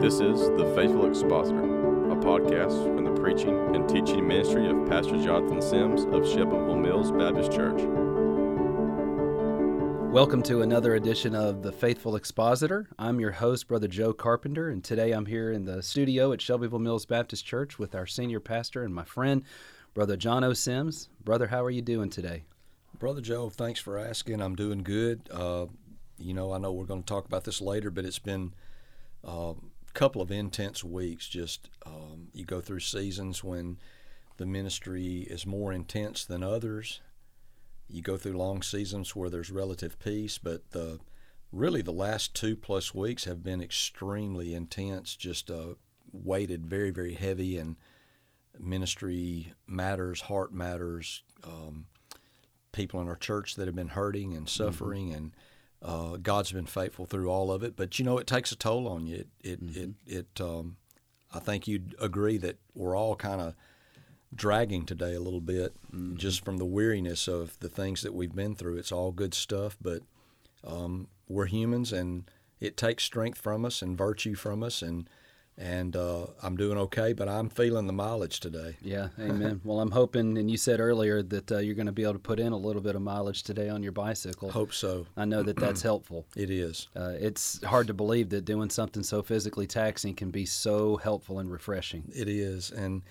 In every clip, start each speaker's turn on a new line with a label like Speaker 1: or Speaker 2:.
Speaker 1: This is The Faithful Expositor, a podcast from the preaching and teaching ministry of Pastor Jonathan Sims of Shelbyville Mills Baptist Church.
Speaker 2: Welcome to another edition of The Faithful Expositor. I'm your host, Brother Joe Carpenter, and today I'm here in the studio at Shelbyville Mills Baptist Church with our senior pastor and my friend, Brother Jono Sims. Brother, how are you doing today?
Speaker 3: Brother Joe, thanks for asking. I'm doing good. Uh, you know, I know we're going to talk about this later, but it's been uh, couple of intense weeks. Just um, you go through seasons when the ministry is more intense than others. You go through long seasons where there's relative peace, but the really the last two plus weeks have been extremely intense. Just uh, weighted very very heavy and ministry matters, heart matters. Um, people in our church that have been hurting and mm-hmm. suffering mm-hmm. and uh, God's been faithful through all of it, but you know it takes a toll on you. It it mm-hmm. it, it um, I think you'd agree that we're all kind of dragging today a little bit, mm-hmm. just from the weariness of the things that we've been through. It's all good stuff, but um, we're humans, and it takes strength from us and virtue from us, and and uh, I'm doing okay, but I'm feeling the mileage today.
Speaker 2: Yeah, amen. well, I'm hoping, and you said earlier that uh, you're going to be able to put in a little bit of mileage today on your bicycle.
Speaker 3: Hope so.
Speaker 2: I know that that's helpful.
Speaker 3: It is.
Speaker 2: Uh, it's hard to believe that doing something so physically taxing can be so helpful and refreshing.
Speaker 3: It is, and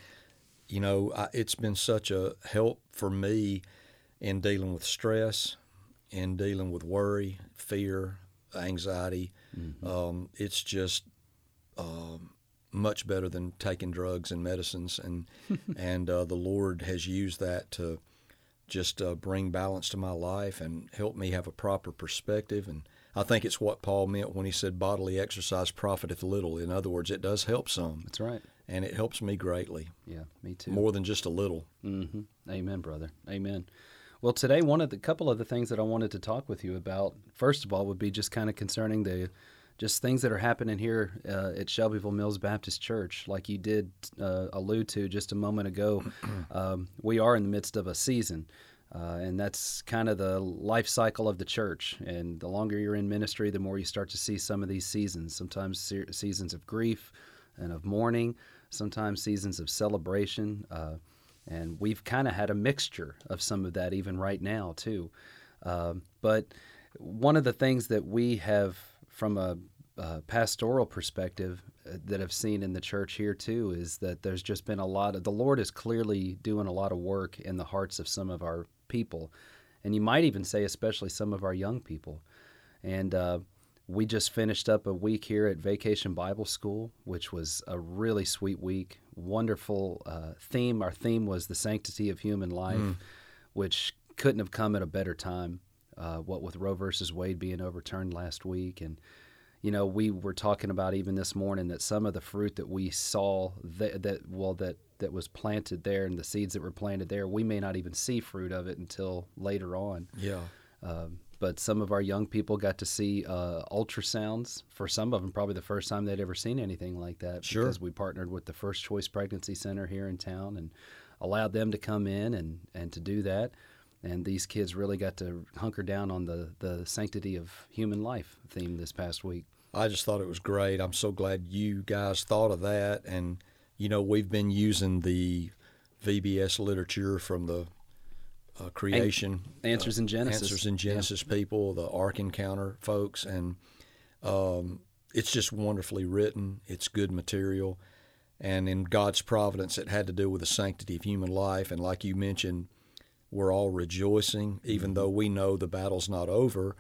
Speaker 3: you know, I, it's been such a help for me in dealing with stress, in dealing with worry, fear, anxiety. Mm-hmm. Um, it's just. Um, much better than taking drugs and medicines, and and uh, the Lord has used that to just uh, bring balance to my life and help me have a proper perspective. And I think it's what Paul meant when he said bodily exercise profiteth little. In other words, it does help some.
Speaker 2: That's right.
Speaker 3: And it helps me greatly.
Speaker 2: Yeah, me too.
Speaker 3: More than just a little.
Speaker 2: Mm-hmm. Amen, brother. Amen. Well, today, one of the couple of the things that I wanted to talk with you about, first of all, would be just kind of concerning the just things that are happening here uh, at Shelbyville Mills Baptist Church, like you did uh, allude to just a moment ago. um, we are in the midst of a season. Uh, and that's kind of the life cycle of the church. And the longer you're in ministry, the more you start to see some of these seasons. Sometimes se- seasons of grief and of mourning, sometimes seasons of celebration. Uh, and we've kind of had a mixture of some of that even right now, too. Uh, but one of the things that we have from a uh, pastoral perspective uh, that I've seen in the church here too is that there's just been a lot of the Lord is clearly doing a lot of work in the hearts of some of our people, and you might even say especially some of our young people. And uh, we just finished up a week here at Vacation Bible School, which was a really sweet week. Wonderful uh, theme. Our theme was the sanctity of human life, mm. which couldn't have come at a better time. Uh, what with Roe versus Wade being overturned last week, and you know we were talking about even this morning that some of the fruit that we saw that, that well that that was planted there and the seeds that were planted there, we may not even see fruit of it until later on.
Speaker 3: Yeah.
Speaker 2: Um, but some of our young people got to see uh, ultrasounds. For some of them, probably the first time they'd ever seen anything like that.
Speaker 3: Sure.
Speaker 2: Because we partnered with the First Choice Pregnancy Center here in town and allowed them to come in and, and to do that and these kids really got to hunker down on the, the sanctity of human life theme this past week.
Speaker 3: I just thought it was great. I'm so glad you guys thought of that. And, you know, we've been using the VBS literature from the uh, creation
Speaker 2: Answers in Genesis.
Speaker 3: Answers in Genesis yeah. people, the Ark Encounter folks. And um, it's just wonderfully written, it's good material. And in God's providence, it had to do with the sanctity of human life. And like you mentioned, we're all rejoicing, even mm-hmm. though we know the battle's not over,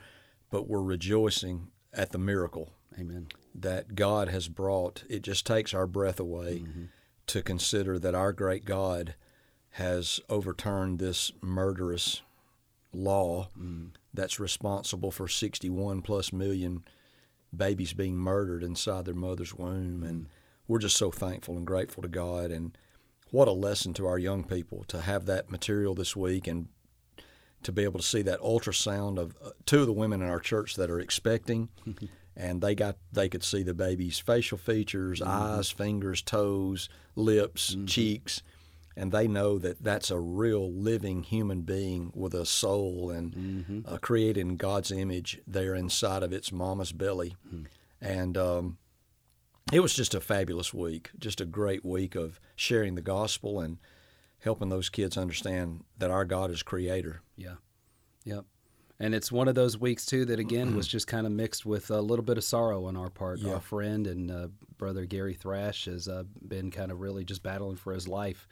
Speaker 3: but we're rejoicing at the miracle.
Speaker 2: Amen.
Speaker 3: That God has brought. It just takes our breath away mm-hmm. to consider that our great God has overturned this murderous law mm. that's responsible for 61 plus million babies being murdered inside their mother's womb. And we're just so thankful and grateful to God. And what a lesson to our young people to have that material this week and to be able to see that ultrasound of uh, two of the women in our church that are expecting and they got they could see the baby's facial features mm-hmm. eyes fingers toes lips mm-hmm. cheeks and they know that that's a real living human being with a soul and mm-hmm. uh, created in God's image there inside of its mama's belly mm. and um, it was just a fabulous week, just a great week of sharing the gospel and helping those kids understand that our God is creator.
Speaker 2: Yeah. Yep. And it's one of those weeks too that again was just kind of mixed with a little bit of sorrow on our part.
Speaker 3: Yeah.
Speaker 2: Our friend and uh, brother Gary Thrash has uh, been kind of really just battling for his life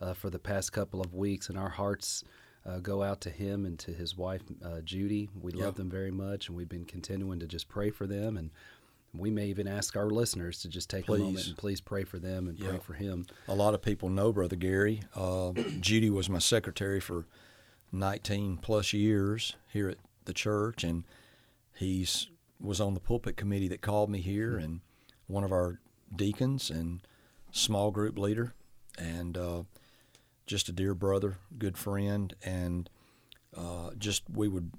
Speaker 2: uh, for the past couple of weeks, and our hearts uh, go out to him and to his wife uh, Judy. We
Speaker 3: Yeah.
Speaker 2: love them very much, and we've been continuing to just pray for them. And we may even ask our listeners to just take a moment and please pray for them and pray for him.
Speaker 3: A lot of people know Brother Gary. Uh, Judy was my secretary for 19 plus years here at the church, and he's was on the pulpit committee that called me here, and one of our deacons and small group leader, and uh, just a dear brother, good friend, and uh, just we would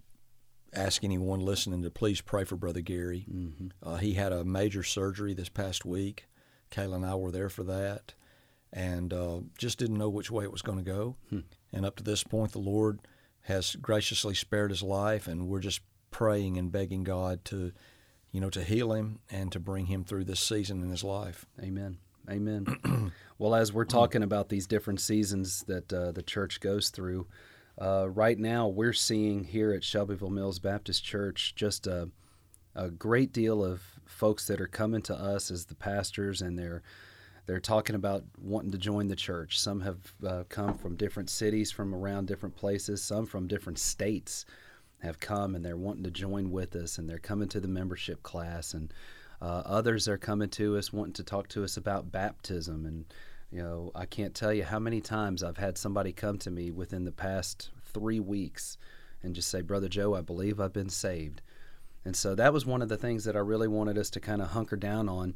Speaker 3: ask anyone listening to please pray for Brother Gary.
Speaker 2: Mm-hmm.
Speaker 3: Uh, he had a major surgery this past week. Kayla and I were there for that, and uh, just didn't know which way it was going to go.
Speaker 2: Hmm.
Speaker 3: And up to this point, the Lord has graciously spared his life, and we're just praying and begging God to, you know, to heal him and to bring him through this season in his life.
Speaker 2: Amen. Amen. well, as we're talking about these different seasons that uh, the church goes through, uh, right now we're seeing here at Shelbyville Mills Baptist Church just a, a great deal of folks that are coming to us as the pastors, and they're they're talking about wanting to join the church. Some have uh, come from different cities, from around different places. Some from different states have come, and they're wanting to join with us, and they're coming to the membership class, and uh, others are coming to us wanting to talk to us about baptism. And, you know, I can't tell you how many times I've had somebody come to me within the past three weeks and just say, Brother Joe, I believe I've been saved. And so that was one of the things that I really wanted us to kind of hunker down on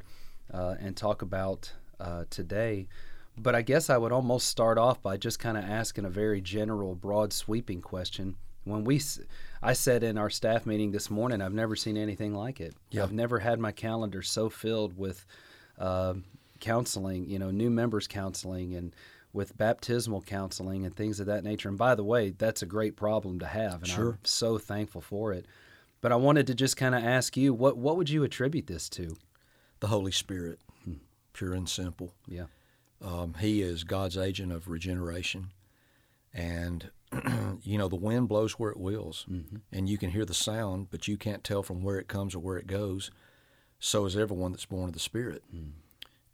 Speaker 2: uh, and talk about uh, today. But I guess I would almost start off by just kind of asking a very general, broad, sweeping question. When we, I said in our staff meeting this morning, I've never seen anything like it.
Speaker 3: Yeah.
Speaker 2: I've never had my calendar so filled with uh, counseling, you know, new members counseling and with baptismal counseling and things of that nature. And by the way, that's a great problem to have, and
Speaker 3: Sure.
Speaker 2: I'm so thankful for it. But I wanted to just kind of ask you, what what would you attribute this to?
Speaker 3: The Holy Spirit, hmm. pure and simple.
Speaker 2: Yeah,
Speaker 3: Um, he is God's agent of regeneration. And, you know, the wind blows where it wills. Mm-hmm. And you can hear the sound, but you can't tell from where it comes or where it goes. So is everyone that's born of the Spirit. Hmm.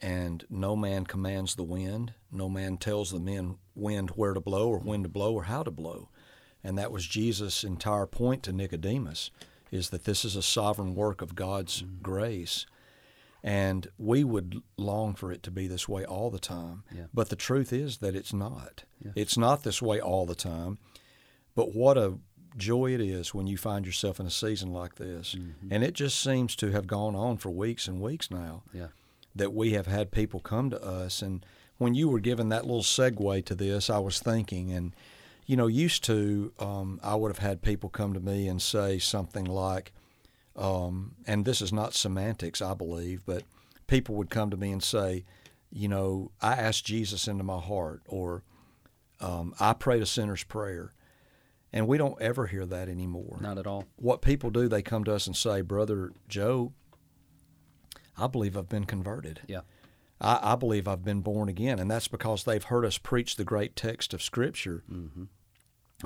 Speaker 3: And no man commands the wind. No man tells the men wind where to blow or when to blow or how to blow. And that was Jesus' entire point to Nicodemus, is that this is a sovereign work of God's grace. And we would long for it to be this way all the time.
Speaker 2: Yeah.
Speaker 3: But the truth is that it's not.
Speaker 2: Yeah.
Speaker 3: It's not this way all the time. But what a joy it is when you find yourself in a season like this.
Speaker 2: Mm-hmm.
Speaker 3: And it just seems to have gone on for weeks and weeks now
Speaker 2: yeah,
Speaker 3: that we have had people come to us. And when you were given that little segue to this, I was thinking, and you know, used to, um, I would have had people come to me and say something like, um, and this is not semantics, I believe, but people would come to me and say, you know, I asked Jesus into my heart, or um, I prayed a sinner's prayer. And we don't ever hear that anymore
Speaker 2: not at all.
Speaker 3: what people do, they come to us and say, Brother Joe, I believe I've been converted.
Speaker 2: Yeah,
Speaker 3: I, I believe I've been born again. And that's because they've heard us preach the great text of Scripture. Mm-hmm.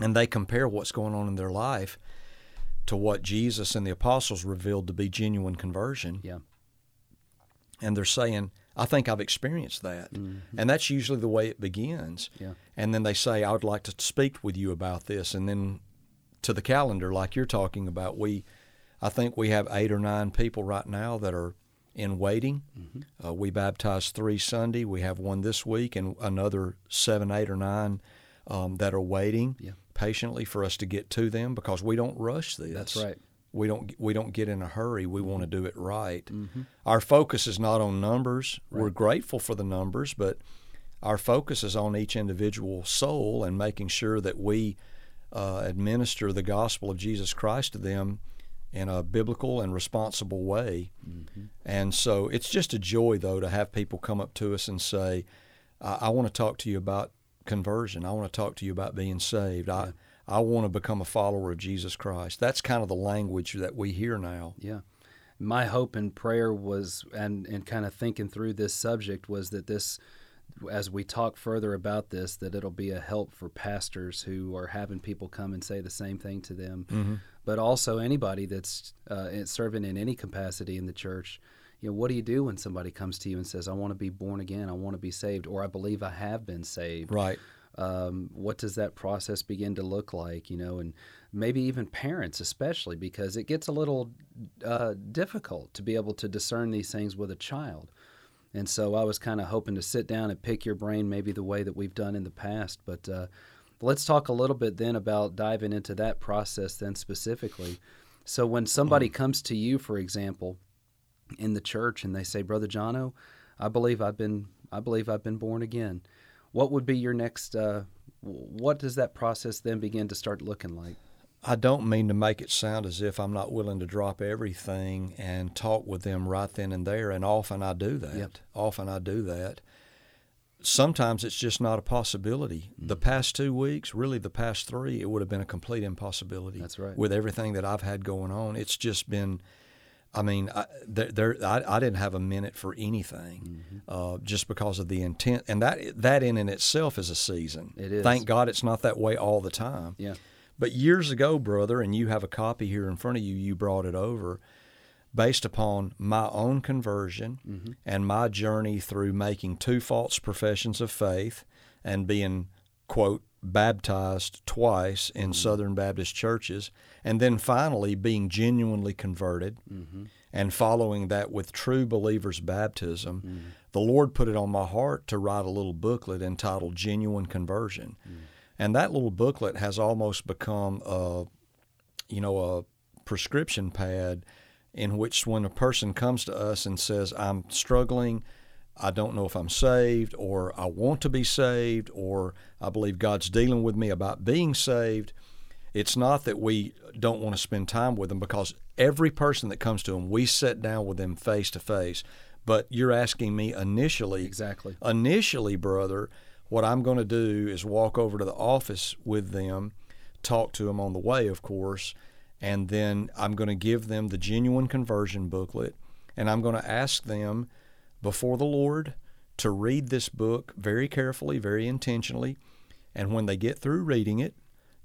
Speaker 3: And they compare what's going on in their life to what Jesus and the apostles revealed to be genuine conversion.
Speaker 2: yeah,
Speaker 3: And they're saying, I think I've experienced that. Mm-hmm. And that's usually the way it begins.
Speaker 2: Yeah.
Speaker 3: And then they say, I would like to speak with you about this. And then to the calendar, like you're talking about, we, I think we have eight or nine people right now that are in waiting. Uh, we baptized three Sunday. We have one this week, and another seven, eight, or nine um, that are waiting
Speaker 2: Yeah.
Speaker 3: patiently for us to get to them because we don't rush this.
Speaker 2: That's right.
Speaker 3: We don't we don't get in a hurry. We want to do it right.
Speaker 2: Mm-hmm.
Speaker 3: Our focus is not on numbers. We're grateful for the numbers, but our focus is on each individual soul and making sure that we uh, administer the gospel of Jesus Christ to them in a biblical and responsible way.
Speaker 2: Mm-hmm.
Speaker 3: And so it's just a joy, though, to have people come up to us and say, I, I want to talk to you about conversion. I want to talk to you about being saved. I, I want to become a follower of Jesus Christ. That's kind of the language that we hear now.
Speaker 2: yeah. my hope and prayer was, and and kind of thinking through this subject was that this, as we talk further about this, that it'll be a help for pastors who are having people come and say the same thing to them,
Speaker 3: Mm-hmm.
Speaker 2: but also anybody that's uh, serving in any capacity in the church. You know, what do you do when somebody comes to you and says, "I want to be born again. I want to be saved," or "I believe I have been saved"?
Speaker 3: Right.
Speaker 2: um, what does that process begin to look like you know and maybe even parents especially because it gets a little uh, difficult to be able to discern these things with a child and so i was kind of hoping to sit down and pick your brain maybe the way that we've done in the past but uh, let's talk a little bit then about diving into that process then specifically. So when somebody comes to you for example in the church and they say brother jono i believe i've been i believe i've been born again what would be your next uh, what does that process then begin to start looking like
Speaker 3: I don't mean to make it sound as if I'm not willing to drop everything and talk with them right then and there, and often I do that.
Speaker 2: Yep.
Speaker 3: Often I do that. Sometimes it's just not a possibility. The
Speaker 2: Mm-hmm.
Speaker 3: past two weeks, really the past three, it would have been a complete impossibility.
Speaker 2: That's right.
Speaker 3: With everything that I've had going on, it's just been. I mean, I, there, there I, I didn't have a minute for anything,
Speaker 2: Mm-hmm.
Speaker 3: uh, just because of the intent, and that that in and itself is a season.
Speaker 2: It is.
Speaker 3: Thank God it's not that way all the time.
Speaker 2: yeah
Speaker 3: But years ago, brother, and you have a copy here in front of you, you brought it over based upon my own conversion
Speaker 2: Mm-hmm.
Speaker 3: and my journey through making two false professions of faith and being, quote, baptized twice in mm-hmm. Southern Baptist churches, and then finally being genuinely converted mm-hmm. and following that with true believers' baptism. Mm-hmm. The Lord put it on my heart to write a little booklet entitled Genuine Conversion. And that little booklet has almost become a, you know, a prescription pad in which when a person comes to us and says, I'm struggling, I don't know if I'm saved, or I want to be saved, or I believe God's dealing with me about being saved, it's not that we don't want to spend time with them because every person that comes to them, we sit down with them face to face. But you're asking me initially,
Speaker 2: exactly
Speaker 3: initially, brother, what I'm going to do is walk over to the office with them, talk to them on the way, of course, and then I'm going to give them the genuine conversion booklet, and I'm going to ask them before the Lord to read this book very carefully, very intentionally, and when they get through reading it,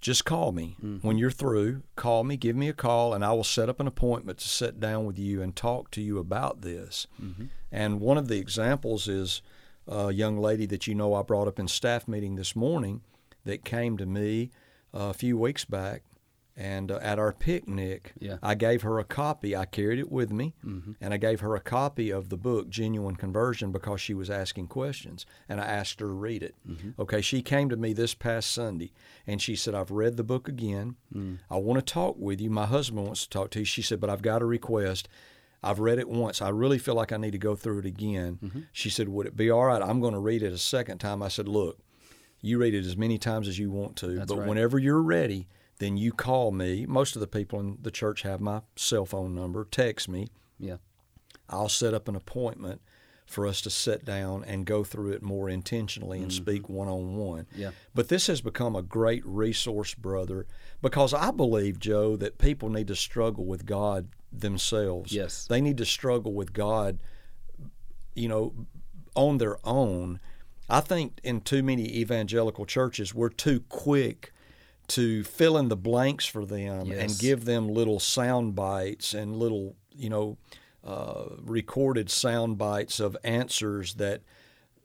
Speaker 3: just call me. Mm-hmm. When you're through, call me, give me a call, and I will set up an appointment to sit down with you and talk to you about this. Mm-hmm. And one of the examples is a young lady that you know I brought up in staff meeting this morning that came to me uh, a few weeks back. And uh, at our picnic,
Speaker 2: Yeah.
Speaker 3: I gave her a copy. I carried it with me, and I gave her a copy of the book Genuine Conversion because she was asking questions, and I asked her to read it. Okay, she came to me this past Sunday, and she said, "I've read the book again. I want to talk with you. My husband wants to talk to you." She said, "But I've got a request. I've read it once. I really feel like I need to go through it again." She said, "Would it be all right? I'm going to read it a second time." I said, "Look." You read it as many times as you want to,
Speaker 2: That's
Speaker 3: but
Speaker 2: right.
Speaker 3: whenever you're ready, then you call me. Most of the people in the church have my cell phone number. Text me.
Speaker 2: yeah
Speaker 3: I'll set up an appointment for us to sit down and go through it more intentionally and speak one on one.
Speaker 2: Mm-hmm. Yeah.
Speaker 3: But this has become a great resource, brother, because I believe, Joe, that people need to struggle with God themselves.
Speaker 2: Yes.
Speaker 3: They need to struggle with God, you know, on their own. I think in too many evangelical churches, we're too quick to fill in the blanks for them and give them little sound bites and little, you know, uh, recorded sound bites of answers that,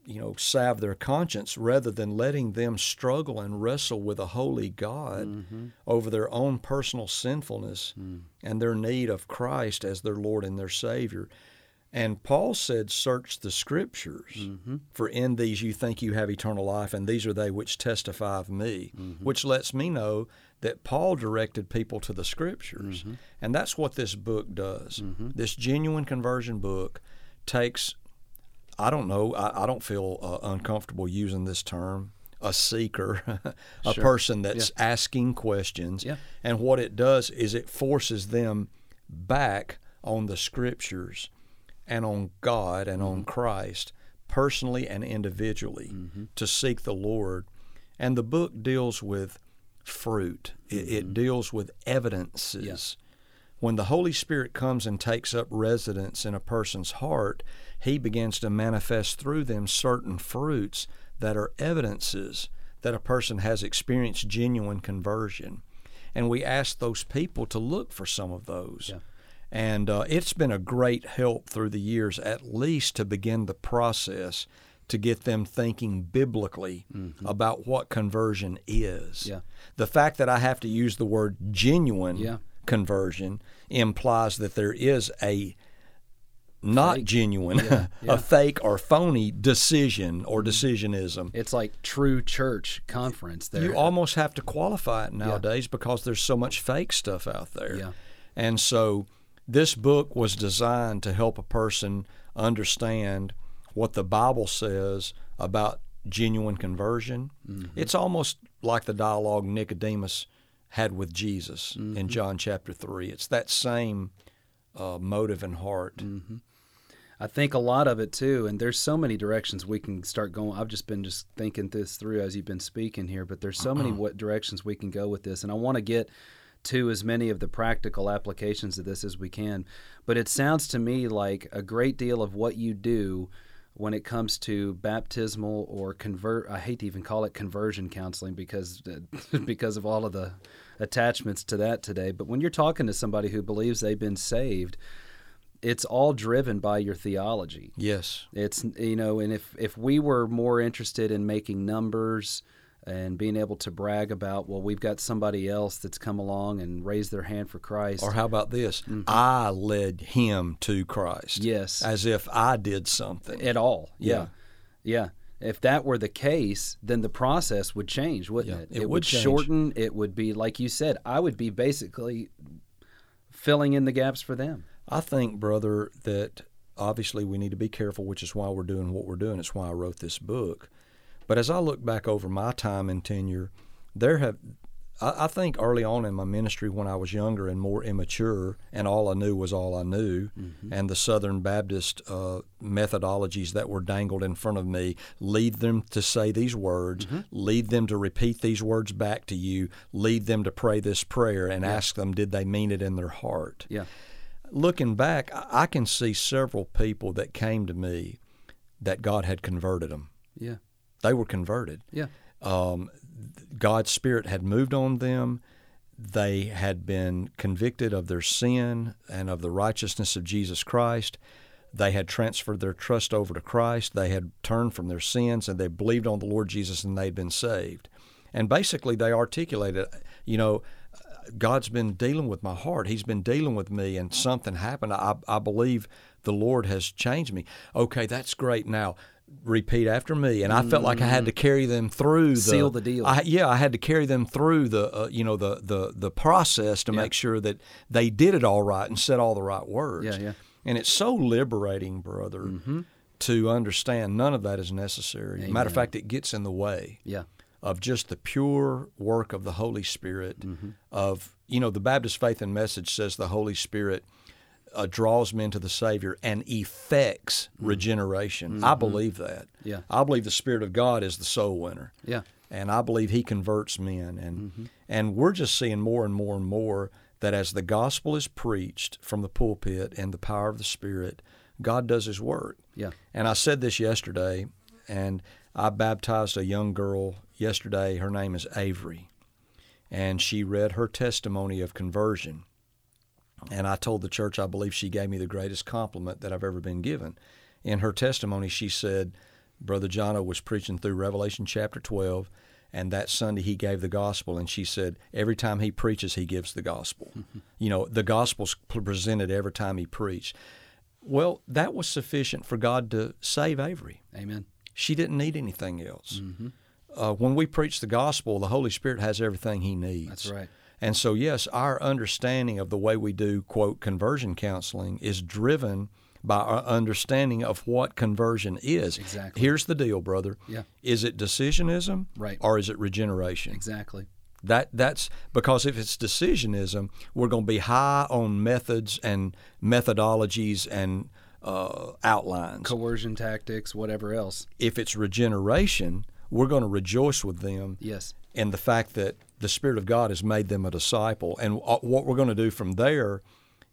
Speaker 3: you know, salve their conscience rather than letting them struggle and wrestle with a holy God mm-hmm. over their own personal sinfulness mm. and their need of Christ as their Lord and their Savior. And Paul said, Search the scriptures, mm-hmm. for in these you think you have eternal life, and these are they which testify of me, mm-hmm. which lets me know that Paul directed people to the scriptures. And that's what this book does. This genuine conversion book takes, I don't know, I, I don't feel uh, uncomfortable using this term. A seeker, a
Speaker 2: Sure.
Speaker 3: person that's asking questions.
Speaker 2: Yeah.
Speaker 3: And what it does is it forces them back on the scriptures and on God and on mm-hmm. Christ personally and individually mm-hmm. to seek the Lord. And the book deals with fruit, it, it mm-hmm. deals with evidences when the Holy Spirit comes and takes up residence in a person's heart, he begins to manifest through them certain fruits that are evidences that a person has experienced genuine conversion. And we ask those people to look for some of those.
Speaker 2: Yeah.
Speaker 3: And uh, it's been a great help through the years, at least to begin the process to get them thinking biblically about what conversion is.
Speaker 2: Yeah.
Speaker 3: The fact that I have to use the word genuine
Speaker 2: Yeah.
Speaker 3: Conversion implies that there is a not
Speaker 2: Fake.
Speaker 3: genuine,
Speaker 2: Yeah, yeah. Mm-hmm.
Speaker 3: a fake or phony decision or decisionism.
Speaker 2: It's like true church conference there.
Speaker 3: You almost have to qualify it nowadays because there's so much fake stuff out there.
Speaker 2: Yeah.
Speaker 3: And so this book was designed to help a person understand what the Bible says about genuine conversion.
Speaker 2: Mm-hmm.
Speaker 3: It's almost like the dialogue Nicodemus had with Jesus
Speaker 2: Mm-hmm.
Speaker 3: in John chapter 3. It's that same uh, motive and heart.
Speaker 2: Mm-hmm. I think a lot of it too, and there's so many directions we can start going. I've just been just thinking this through as you've been speaking here, but there's so many what directions we can go with this, and I want to get to as many of the practical applications of this as we can. But it sounds to me like a great deal of what you do when it comes to baptismal or convert I hate to even call it conversion counseling because because of all of the attachments to that today but when you're talking to somebody who believes they've been saved it's all driven by your theology
Speaker 3: Yes.
Speaker 2: it's you know and if if we were more interested in making numbers and being able to brag about well we've got somebody else that's come along and raised their hand for Christ
Speaker 3: Or how about this? I led him to Christ.
Speaker 2: Mm-hmm. Yes.
Speaker 3: As if I did something.
Speaker 2: at all.
Speaker 3: Yeah.
Speaker 2: Yeah. Yeah. If that were the case, then the process would change, wouldn't
Speaker 3: Yeah,
Speaker 2: it?
Speaker 3: it would change.
Speaker 2: shorten. It would be like you said. I would be basically filling in the gaps for them.
Speaker 3: I think, brother, that obviously we need to be careful, which is why we're doing what we're doing. It's why I wrote this book. But as I look back over my time and tenure, there have, I, I think early on in my ministry when I was younger and more immature, and all I knew was all I knew, and the Southern Baptist uh, methodologies that were dangled in front of me lead them to say these words, lead them to repeat these words back to you, lead them to pray this prayer, and ask them, did they mean it in their heart?
Speaker 2: Yeah.
Speaker 3: looking back, I can see several people that came to me that God had converted them.
Speaker 2: Yeah.
Speaker 3: They were converted.
Speaker 2: Yeah.
Speaker 3: Um, God's Spirit had moved on them. They had been convicted of their sin and of the righteousness of Jesus Christ. They had transferred their trust over to Christ. They had turned from their sins and they believed on the Lord Jesus and they'd been saved. And basically, they articulated, you know, God's been dealing with my heart. He's been dealing with me, and something happened. I, I believe the Lord has changed me. Okay, that's great. Now, repeat after me. And I felt like I had to carry them through the
Speaker 2: Seal the deal.
Speaker 3: I, yeah, I had to carry them through the uh, you know the the the process to
Speaker 2: Yeah.
Speaker 3: make sure that they did it all right and said all the right words.
Speaker 2: Yeah, yeah.
Speaker 3: And it's so liberating, brother, to understand none of that is necessary. Matter of fact, it gets in the way
Speaker 2: Yeah.
Speaker 3: of just the pure work of the Holy Spirit.
Speaker 2: Mm-hmm.
Speaker 3: Of you know, the Baptist Faith and Message says the Holy Spirit uh, draws men to the Savior and effects regeneration. I believe that.
Speaker 2: Mm-hmm. Yeah.
Speaker 3: I believe the Spirit of God is the soul winner,
Speaker 2: Yeah.
Speaker 3: and I believe He converts men. And
Speaker 2: Mm-hmm.
Speaker 3: and we're just seeing more and more and more that as the gospel is preached from the pulpit and the power of the Spirit, God does His work.
Speaker 2: Yeah.
Speaker 3: And I said this yesterday, and I baptized a young girl yesterday. Her name is Avery. And she read her testimony of conversion. And I told the church I believe she gave me the greatest compliment that I've ever been given. In her testimony, she said, Brother Jono was preaching through Revelation chapter 12, and that Sunday he gave the gospel. And she said, every time he preaches, he gives the gospel. You know, the gospel's presented every time he preached. Well, that was sufficient for God to save Avery.
Speaker 2: Amen.
Speaker 3: She didn't need anything else. Uh, when we preach the gospel, the Holy Spirit has everything He needs.
Speaker 2: That's right.
Speaker 3: And so, yes, our understanding of the way we do, quote, conversion counseling is driven by our understanding of what conversion is.
Speaker 2: Exactly.
Speaker 3: Here's the deal, brother.
Speaker 2: Yeah.
Speaker 3: Is it decisionism
Speaker 2: Right.
Speaker 3: or is it regeneration?
Speaker 2: Exactly.
Speaker 3: That that's because if it's decisionism, we're going to be high on methods and methodologies and uh, outlines.
Speaker 2: Coercion tactics, whatever else.
Speaker 3: If it's regeneration, we're going to rejoice with them
Speaker 2: Yes.
Speaker 3: And the fact that the Spirit of God has made them a disciple. And uh, what we're going to do from there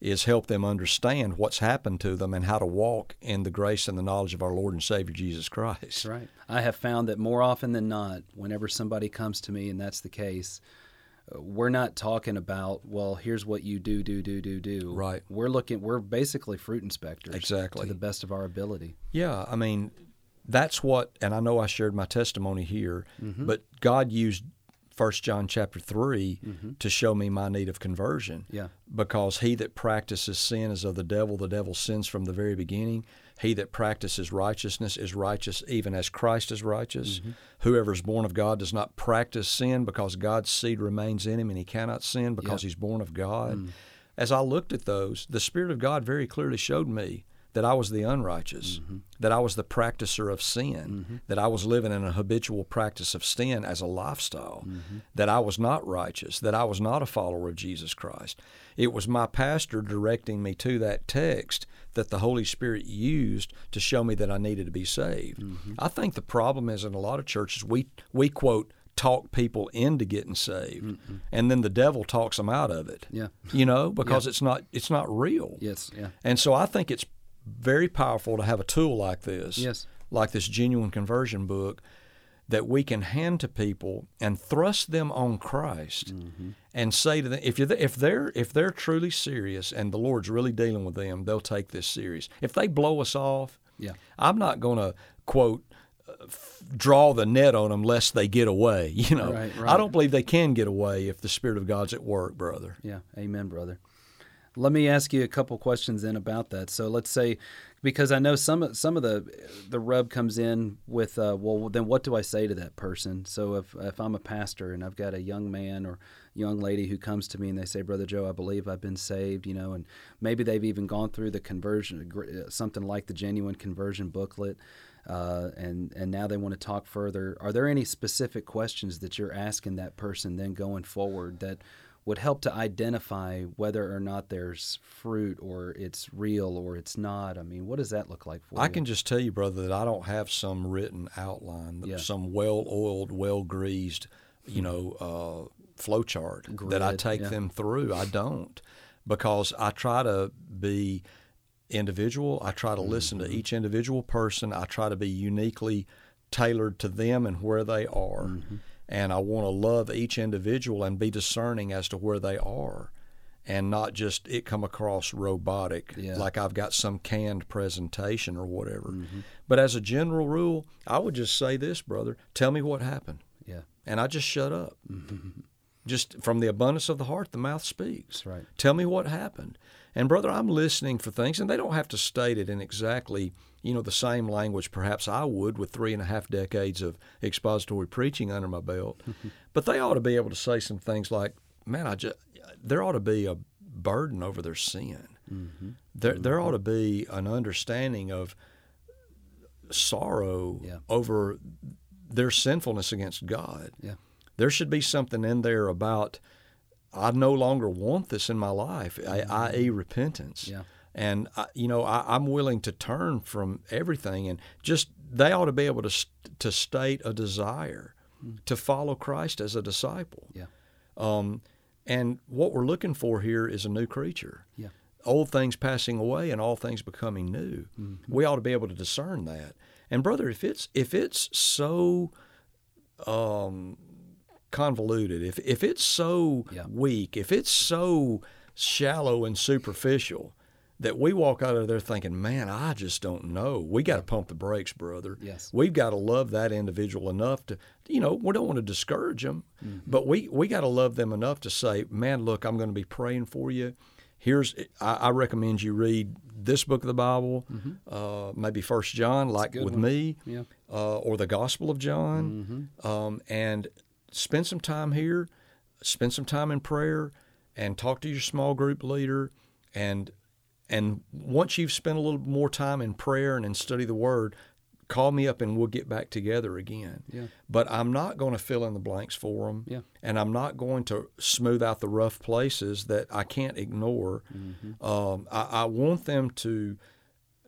Speaker 3: is help them understand what's happened to them and how to walk in the grace and the knowledge of our Lord and Savior Jesus Christ.
Speaker 2: That's right. I have found that more often than not, whenever somebody comes to me and that's the case, uh, we're not talking about well here's what you do do do do do
Speaker 3: Right.
Speaker 2: we're looking we're basically fruit inspectors
Speaker 3: Exactly.
Speaker 2: to the best of our ability
Speaker 3: Yeah, I mean, that's what, and I know I shared my testimony here,
Speaker 2: Mm-hmm.
Speaker 3: but God used First John chapter 3 to show me my need of conversion.
Speaker 2: Yeah.
Speaker 3: Because he that practices sin is of the devil, the devil sins from the very beginning. He that practices righteousness is righteous even as Christ is righteous.
Speaker 2: Mm-hmm.
Speaker 3: Whoever is born of God does not practice sin because God's seed remains in him and he cannot sin because he's born of God.
Speaker 2: Mm.
Speaker 3: As I looked at those, the Spirit of God very clearly showed me that I was the unrighteous,
Speaker 2: Mm-hmm.
Speaker 3: that I was the practicer of sin, that I was living in a habitual practice of sin as a lifestyle,
Speaker 2: Mm-hmm.
Speaker 3: that I was not righteous, that I was not a follower of Jesus Christ. It was my pastor directing me to that text that the Holy Spirit used to show me that I needed to be saved.
Speaker 2: Mm-hmm.
Speaker 3: I think the problem is in a lot of churches we we quote talk people into getting saved and then the devil talks them out of it
Speaker 2: Yeah.
Speaker 3: you know because it's not it's not real
Speaker 2: yes yeah
Speaker 3: and so I think it's very powerful to have a tool like this,
Speaker 2: Yes.
Speaker 3: like this genuine conversion book, that we can hand to people and thrust them on Christ,
Speaker 2: Mm-hmm.
Speaker 3: and say to them, if you if they're if they're truly serious and the Lord's really dealing with them, they'll take this serious. If they blow us off,
Speaker 2: Yeah.
Speaker 3: I'm not going to quote. uh, Draw the net on them lest they get away. You know,
Speaker 2: Right,
Speaker 3: I don't believe they can get away if the Spirit of God's at work, brother.
Speaker 2: Yeah, amen, brother. Let me ask you a couple questions then about that. So let's say, because I know some some of the the rub comes in with, uh, well, then what do I say to that person? So if if I'm a pastor and I've got a young man or young lady who comes to me and they say, Brother Joe, I believe I've been saved, you know, and maybe they've even gone through the conversion, something like the genuine conversion booklet. Uh, and and now they want to talk further. Are there any specific questions that you're asking that person then going forward that would help to identify whether or not there's fruit or it's real or it's not. I mean, what does that look like for
Speaker 3: I
Speaker 2: you?
Speaker 3: can just tell you, brother, that I don't have some written outline,
Speaker 2: Yeah.
Speaker 3: some well-oiled, well-greased, you know, uh, flow chart that I take
Speaker 2: yeah.
Speaker 3: them through. I don't, because I try to be individual. I try to listen
Speaker 2: Mm-hmm.
Speaker 3: to each individual person. I try to be uniquely tailored to them and where they are.
Speaker 2: Mm-hmm.
Speaker 3: And I want to love each individual and be discerning as to where they are and not just it come across robotic
Speaker 2: Yeah.
Speaker 3: like I've got some canned presentation or whatever.
Speaker 2: Mm-hmm.
Speaker 3: But as a general rule, I would just say this, brother, tell me what happened.
Speaker 2: yeah,
Speaker 3: And I just shut up. Just from the abundance of the heart, the mouth speaks.
Speaker 2: right.
Speaker 3: Tell me what happened. And brother, I'm listening for things, and they don't have to state it in exactly, you know, the same language perhaps I would with three and a half decades of expository preaching under my belt. but they ought to be able to say some things like, man, I just, there ought to be a burden over their sin. Mm-hmm. There, mm-hmm. there ought to be an understanding of sorrow
Speaker 2: Yeah.
Speaker 3: over their sinfulness against God.
Speaker 2: Yeah,
Speaker 3: There should be something in there about I no longer want this in my life, i- mm-hmm. i.e., repentance.
Speaker 2: Yeah.
Speaker 3: And I, you know, I, I'm willing to turn from everything, and just they ought to be able to to state a desire to follow Christ as a disciple.
Speaker 2: yeah,
Speaker 3: Um, and what we're looking for here is a new creature.
Speaker 2: yeah,
Speaker 3: Old things passing away and all things becoming new. We ought to be able to discern that. And brother, if it's if it's so um, convoluted, if if it's so
Speaker 2: Yeah.
Speaker 3: weak, if it's so shallow and superficial that we walk out of there thinking, "Man, I just don't know." We got to pump the brakes, brother.
Speaker 2: Yes.
Speaker 3: We've got to love that individual enough to, you know, we don't want to discourage them, but we we got to love them enough to say, "Man, look, I'm going to be praying for you." Here's I, I recommend you read this book of the Bible, uh, maybe First John, like with
Speaker 2: one.
Speaker 3: me,
Speaker 2: yeah,
Speaker 3: uh, or the Gospel of John, um, and spend some time here, spend some time in prayer, and talk to your small group leader, and and once you've spent a little more time in prayer and in study the Word, call me up and we'll get back together again.
Speaker 2: Yeah.
Speaker 3: But I'm not going to fill in the blanks for them,
Speaker 2: Yeah.
Speaker 3: and I'm not going to smooth out the rough places that I can't ignore. Um, I, I want them to.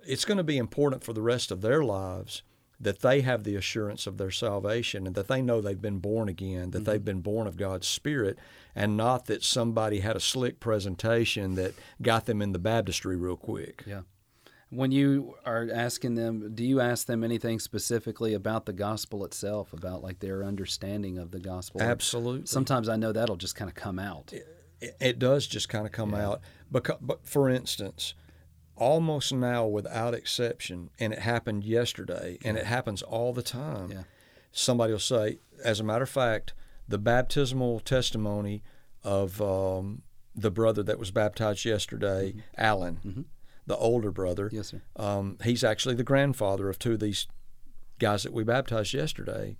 Speaker 3: It's going to be important for the rest of their lives that they have the assurance of their salvation and that they know they've been born again, that they've mm-hmm. been born of God's Spirit, and not that somebody had a slick presentation that got them in the baptistry real quick.
Speaker 2: Yeah. When you are asking them, do you ask them anything specifically about the gospel itself, about like their understanding of the gospel?
Speaker 3: Absolutely.
Speaker 2: Sometimes I know that'll just kind of come out.
Speaker 3: It, it does just kind of come out. Because, but for instance, almost now without exception, and it happened yesterday, and it happens all the time.
Speaker 2: Yeah.
Speaker 3: Somebody will say, as a matter of fact, the baptismal testimony of um, the brother that was baptized yesterday, Alan, the older brother.
Speaker 2: Mm-hmm. Yes, sir.
Speaker 3: Um, he's actually the grandfather of two of these guys that we baptized yesterday.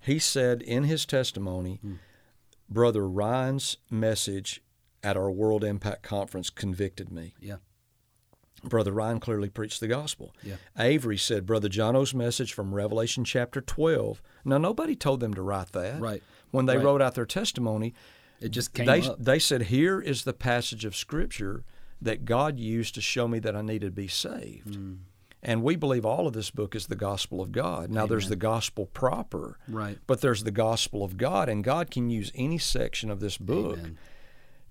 Speaker 3: He said in his testimony,
Speaker 2: Hmm.
Speaker 3: Brother Ryan's message at our World Impact Conference convicted me.
Speaker 2: Yeah.
Speaker 3: Brother Ryan clearly preached the gospel.
Speaker 2: Yeah.
Speaker 3: Avery said, Brother Jono's message from Revelation chapter 12. Now, nobody told them to write that.
Speaker 2: Right.
Speaker 3: When they
Speaker 2: Right.
Speaker 3: wrote out their testimony,
Speaker 2: It just came
Speaker 3: they,
Speaker 2: up.
Speaker 3: they said, Here is the passage of Scripture that God used to show me that I needed to be saved.
Speaker 2: Hmm.
Speaker 3: And we believe all of this book is the gospel of God. Now, there's the gospel proper,
Speaker 2: Right.
Speaker 3: but there's the gospel of God, and God can use any section of this book
Speaker 2: Amen.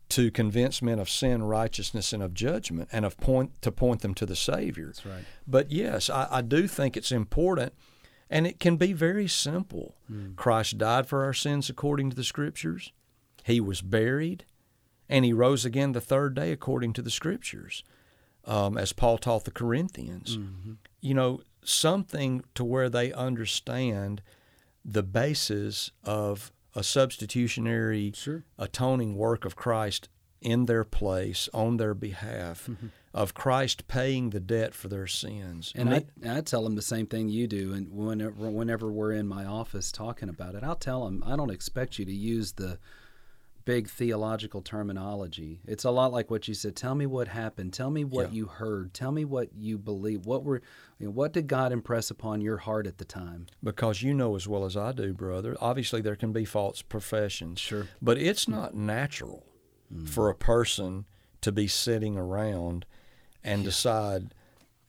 Speaker 3: To convince men of sin, righteousness, and of judgment, and of point to point them to the Savior.
Speaker 2: That's right.
Speaker 3: But yes, I, I do think it's important, and it can be very simple.
Speaker 2: Hmm.
Speaker 3: Christ died for our sins according to the Scriptures. He was buried, and he rose again the third day according to the Scriptures, um, as Paul taught the Corinthians.
Speaker 2: Mm-hmm.
Speaker 3: You know, something to where they understand the basis of a substitutionary
Speaker 2: Sure.
Speaker 3: atoning work of Christ in their place on their behalf
Speaker 2: Mm-hmm.
Speaker 3: of Christ paying the debt for their sins.
Speaker 2: And I, I tell them the same thing you do. And whenever, whenever we're in my office talking about it, I'll tell them, I don't expect you to use the big theological terminology. It's a lot like what you said. Tell me what happened. Tell me what
Speaker 3: Yeah.
Speaker 2: you heard. Tell me what you believe. What were, you know, what did God impress upon your heart at the time?
Speaker 3: because you know as well as I do, brother, obviously there can be false professions.
Speaker 2: Sure. Mm.
Speaker 3: But it's not natural for a person to be sitting around and decide,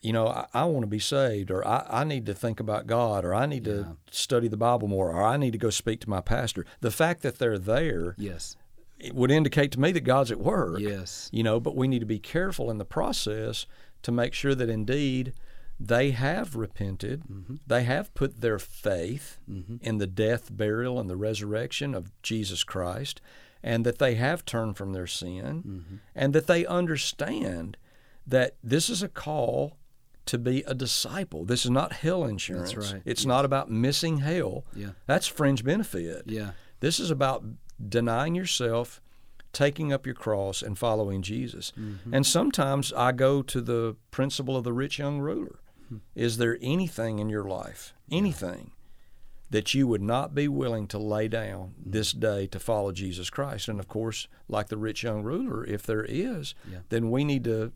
Speaker 3: you know, I, I want to be saved, or I, I need to think about God, or I need
Speaker 2: Yeah.
Speaker 3: to study the Bible more, or I need to go speak to my pastor. The fact that they're there
Speaker 2: Yes.
Speaker 3: It would indicate to me that God's at work.
Speaker 2: Yes.
Speaker 3: You know, but we need to be careful in the process to make sure that indeed they have repented,
Speaker 2: Mm-hmm.
Speaker 3: they have put their faith in the death, burial, and the resurrection of Jesus Christ, and that they have turned from their sin,
Speaker 2: Mm-hmm.
Speaker 3: and that they understand that this is a call to be a disciple. This is not hell insurance.
Speaker 2: right.
Speaker 3: It's not about missing hell.
Speaker 2: Yeah.
Speaker 3: That's fringe benefit.
Speaker 2: Yeah.
Speaker 3: This is about denying yourself, taking up your cross, and following Jesus.
Speaker 2: Mm-hmm.
Speaker 3: And sometimes I go to the principle of the rich young ruler.
Speaker 2: Hmm.
Speaker 3: Is there anything in your life, anything, that you would not be willing to lay down
Speaker 2: Hmm.
Speaker 3: this day to follow Jesus Christ? And of course, like the rich young ruler, if there is,
Speaker 2: Yeah.
Speaker 3: then we need to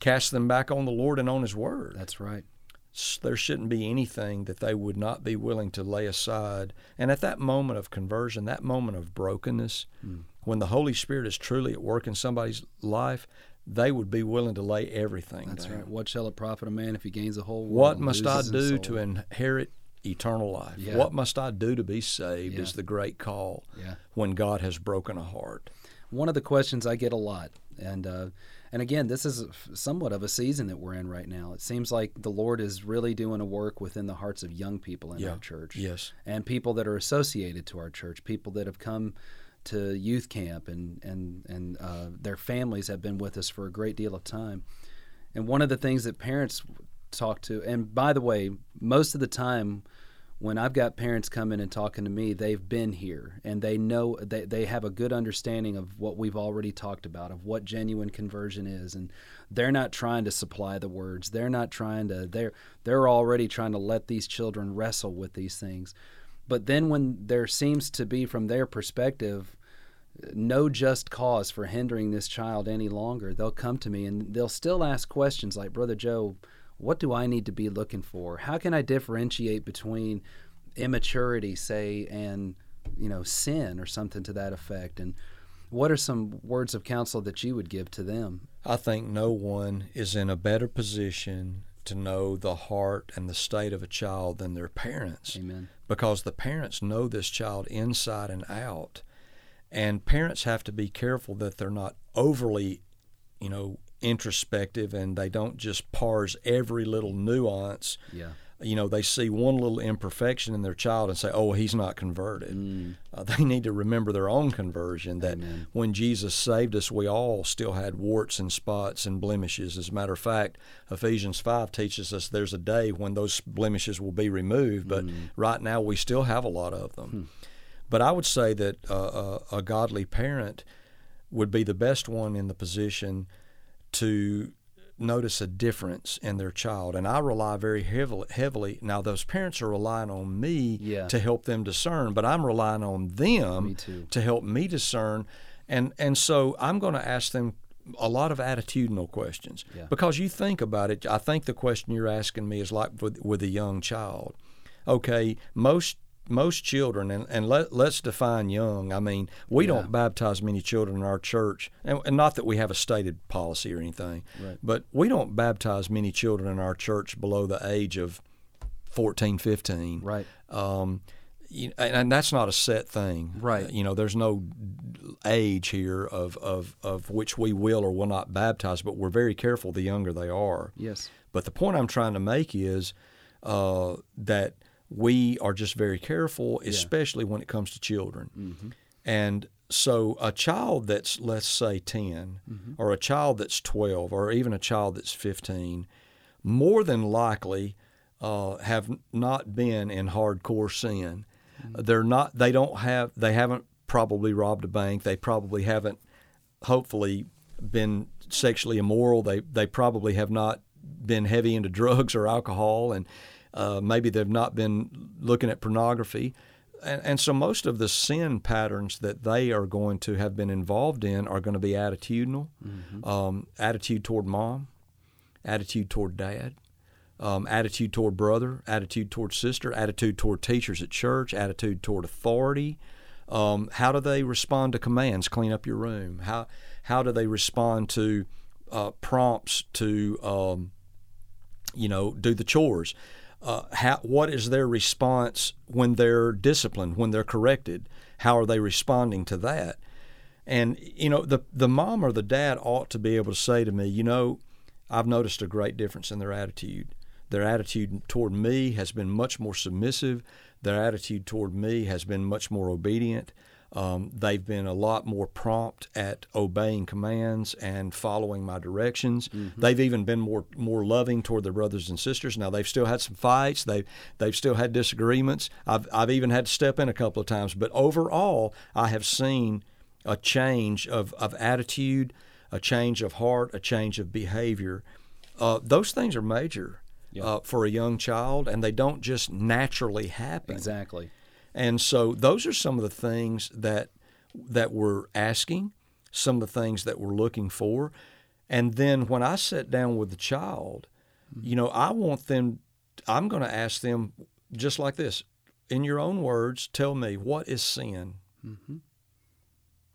Speaker 3: cast them back on the Lord and on His Word
Speaker 2: That's right.
Speaker 3: There shouldn't be anything that they would not be willing to lay aside. And at that moment of conversion, that moment of brokenness,
Speaker 2: Hmm.
Speaker 3: when the Holy Spirit is truly at work in somebody's life, they would be willing to lay everything
Speaker 2: That's
Speaker 3: down.
Speaker 2: right. What shall it profit a man if he gains the whole world?
Speaker 3: What must I do to inherit eternal life?
Speaker 2: Yeah.
Speaker 3: What must I do to be saved
Speaker 2: Yeah.
Speaker 3: is the great call
Speaker 2: Yeah.
Speaker 3: when God has broken a heart.
Speaker 2: one of the questions I get a lot, and uh, and again, this is somewhat of a season that we're in right now. It seems like the Lord is really doing a work within the hearts of young people in
Speaker 3: Yeah.
Speaker 2: our church,
Speaker 3: Yes.
Speaker 2: and people that are associated to our church, people that have come to youth camp, and and and uh, their families have been with us for a great deal of time. And one of the things that parents talk to, and by the way, most of the time when I've got parents coming and talking to me, they've been here and they know they, they have a good understanding of what we've already talked about, of what genuine conversion is. And they're not trying to supply the words. They're not trying to they're they're already trying to let these children wrestle with these things. But then when there seems to be from their perspective no just cause for hindering this child any longer, they'll come to me and they'll still ask questions like, Brother Joe, what do I need to be looking for? How can I differentiate between immaturity, say, and you know, sin or something to that effect? And what are some words of counsel that you would give to them?
Speaker 3: I think no one is in a better position to know the heart and the state of a child than their parents.
Speaker 2: Amen.
Speaker 3: Because the parents know this child inside and out. And parents have to be careful that they're not overly, you know, introspective and they don't just parse every little nuance.
Speaker 2: Yeah.
Speaker 3: You know, they see one little imperfection in their child and say, "Oh, he's not converted."
Speaker 2: Mm.
Speaker 3: Uh, they need to remember their own conversion. That
Speaker 2: Amen.
Speaker 3: when Jesus saved us, we all still had warts and spots and blemishes. As a matter of fact, Ephesians five teaches us there's a day when those blemishes will be removed. But right now, we still have a lot of them. But I would say that uh, a, a godly parent would be the best one in the position to notice a difference in their child. And I rely very heavily, heavily. Now, those parents are relying on me
Speaker 2: Yeah.
Speaker 3: to help them discern, but I'm relying on them to help me discern. And, and so I'm going to ask them a lot of attitudinal questions
Speaker 2: Yeah.
Speaker 3: because you think about it. I think the question you're asking me is like with, with a young child. Okay, most most children, and, and let, let's define young. I mean, we
Speaker 2: Yeah.
Speaker 3: don't baptize many children in our church, and, and not that we have a stated policy or anything,
Speaker 2: Right.
Speaker 3: but we don't baptize many children in our church below the age of 14, 15.
Speaker 2: Right.
Speaker 3: Um, you, and, and that's not a set thing.
Speaker 2: Right.
Speaker 3: You know, there's no age here of, of, of which we will or will not baptize, but we're very careful the younger they are.
Speaker 2: Yes.
Speaker 3: But the point I'm trying to make is uh, that we are just very careful, especially when it comes to children.
Speaker 2: Mm-hmm.
Speaker 3: And so a child that's, let's say, 10,
Speaker 2: Mm-hmm.
Speaker 3: or a child that's 12, or even a child that's 15, more than likely uh, have not been in hardcore sin.
Speaker 2: Mm-hmm.
Speaker 3: They're not. They don't have. They haven't probably robbed a bank. They probably haven't. Hopefully, been sexually immoral. They they probably have not been heavy into drugs or alcohol, and uh, maybe they've not been looking at pornography. And, and so most of the sin patterns that they are going to have been involved in are going to be attitudinal, um, attitude toward mom, attitude toward dad, um, attitude toward brother, attitude toward sister, attitude toward teachers at church, attitude toward authority. Um, how do they respond to commands? Clean up your room. How how do they respond to uh, prompts to um, you know do the chores? Uh, how, what is their response when they're disciplined, when they're corrected? How are they responding to that? And you know, the the mom or the dad ought to be able to say to me, you know, I've noticed a great difference in their attitude. Their attitude toward me has been much more submissive. Their attitude toward me has been much more obedient. Um, they've been a lot more prompt at obeying commands and following my directions. They've even been more more loving toward their brothers and sisters. Now they've still had some fights. They've they've still had disagreements. I've I've even had to step in a couple of times. But overall, I have seen a change of, of attitude, a change of heart, a change of behavior. Uh, those things are major
Speaker 2: Yeah.
Speaker 3: uh, for a young child, and they don't just naturally happen.
Speaker 2: Exactly.
Speaker 3: And so those are some of the things that that we're asking, some of the things that we're looking for. And then when I sit down with the child, you know, I want them I'm going to ask them just like this. In your own words, tell me what is sin?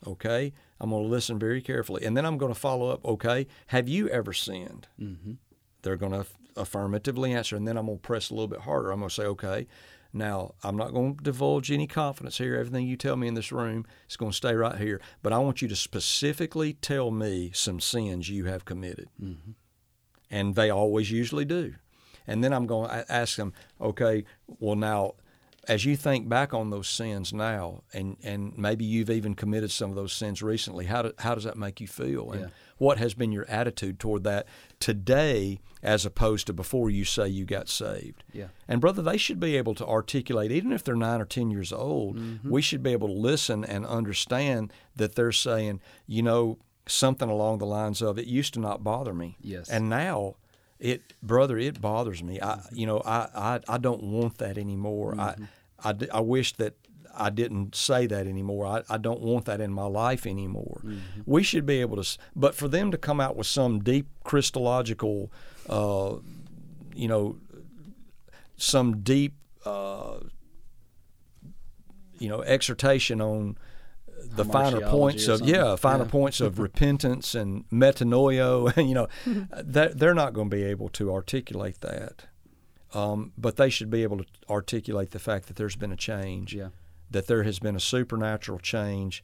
Speaker 3: Okay? I'm going to listen very carefully. And then I'm going to follow up, okay? Have you ever sinned?
Speaker 2: Mm-hmm.
Speaker 3: they're going to affirmatively answer, and then I'm going to press a little bit harder. I'm going to say, okay, now I'm not going to divulge any confidence here. Everything you tell me in this room is going to stay right here, but I want you to specifically tell me some sins you have committed, mm-hmm. and they always usually do. And then I'm going to ask them, okay, well now. As you think back on those sins now, and, and maybe you've even committed some of those sins recently, how, do, how does that make you feel? And
Speaker 2: Yeah.
Speaker 3: what has been your attitude toward that today as opposed to before you say you got saved?
Speaker 2: Yeah.
Speaker 3: And brother, they should be able to articulate, even if they're nine or ten years old,
Speaker 2: Mm-hmm.
Speaker 3: we should be able to listen and understand that they're saying, you know, something along the lines of, it used to not bother me.
Speaker 2: Yes.
Speaker 3: And now it brother, it bothers me. I you know, I, I, I don't want that anymore.
Speaker 2: Mm-hmm.
Speaker 3: I, I, I wish that I didn't say that anymore. I, I don't want that in my life anymore.
Speaker 2: Mm-hmm.
Speaker 3: We should be able to, but for them to come out with some deep Christological, uh, you know, some deep, uh, you know, exhortation on the finer points of yeah finer yeah. points of repentance and metanoia you know that they're not going to be able to articulate that um, but they should be able to articulate the fact that there's been a change
Speaker 2: yeah.
Speaker 3: that there has been a supernatural change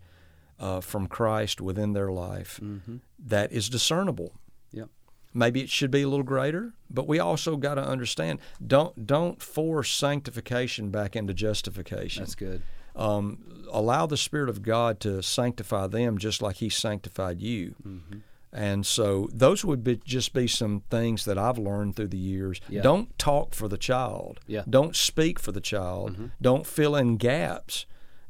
Speaker 3: uh, from Christ within their life
Speaker 2: mm-hmm.
Speaker 3: that is discernible
Speaker 2: yeah
Speaker 3: maybe it should be a little greater but we also got to understand don't don't force sanctification back into justification
Speaker 2: that's good
Speaker 3: um, allow the Spirit of God to sanctify them just like He sanctified you.
Speaker 2: Mm-hmm.
Speaker 3: And so those would be, just be some things that I've learned through the years.
Speaker 2: Yeah.
Speaker 3: Don't talk for the child.
Speaker 2: Yeah.
Speaker 3: Don't speak for the child.
Speaker 2: Mm-hmm.
Speaker 3: Don't fill in gaps.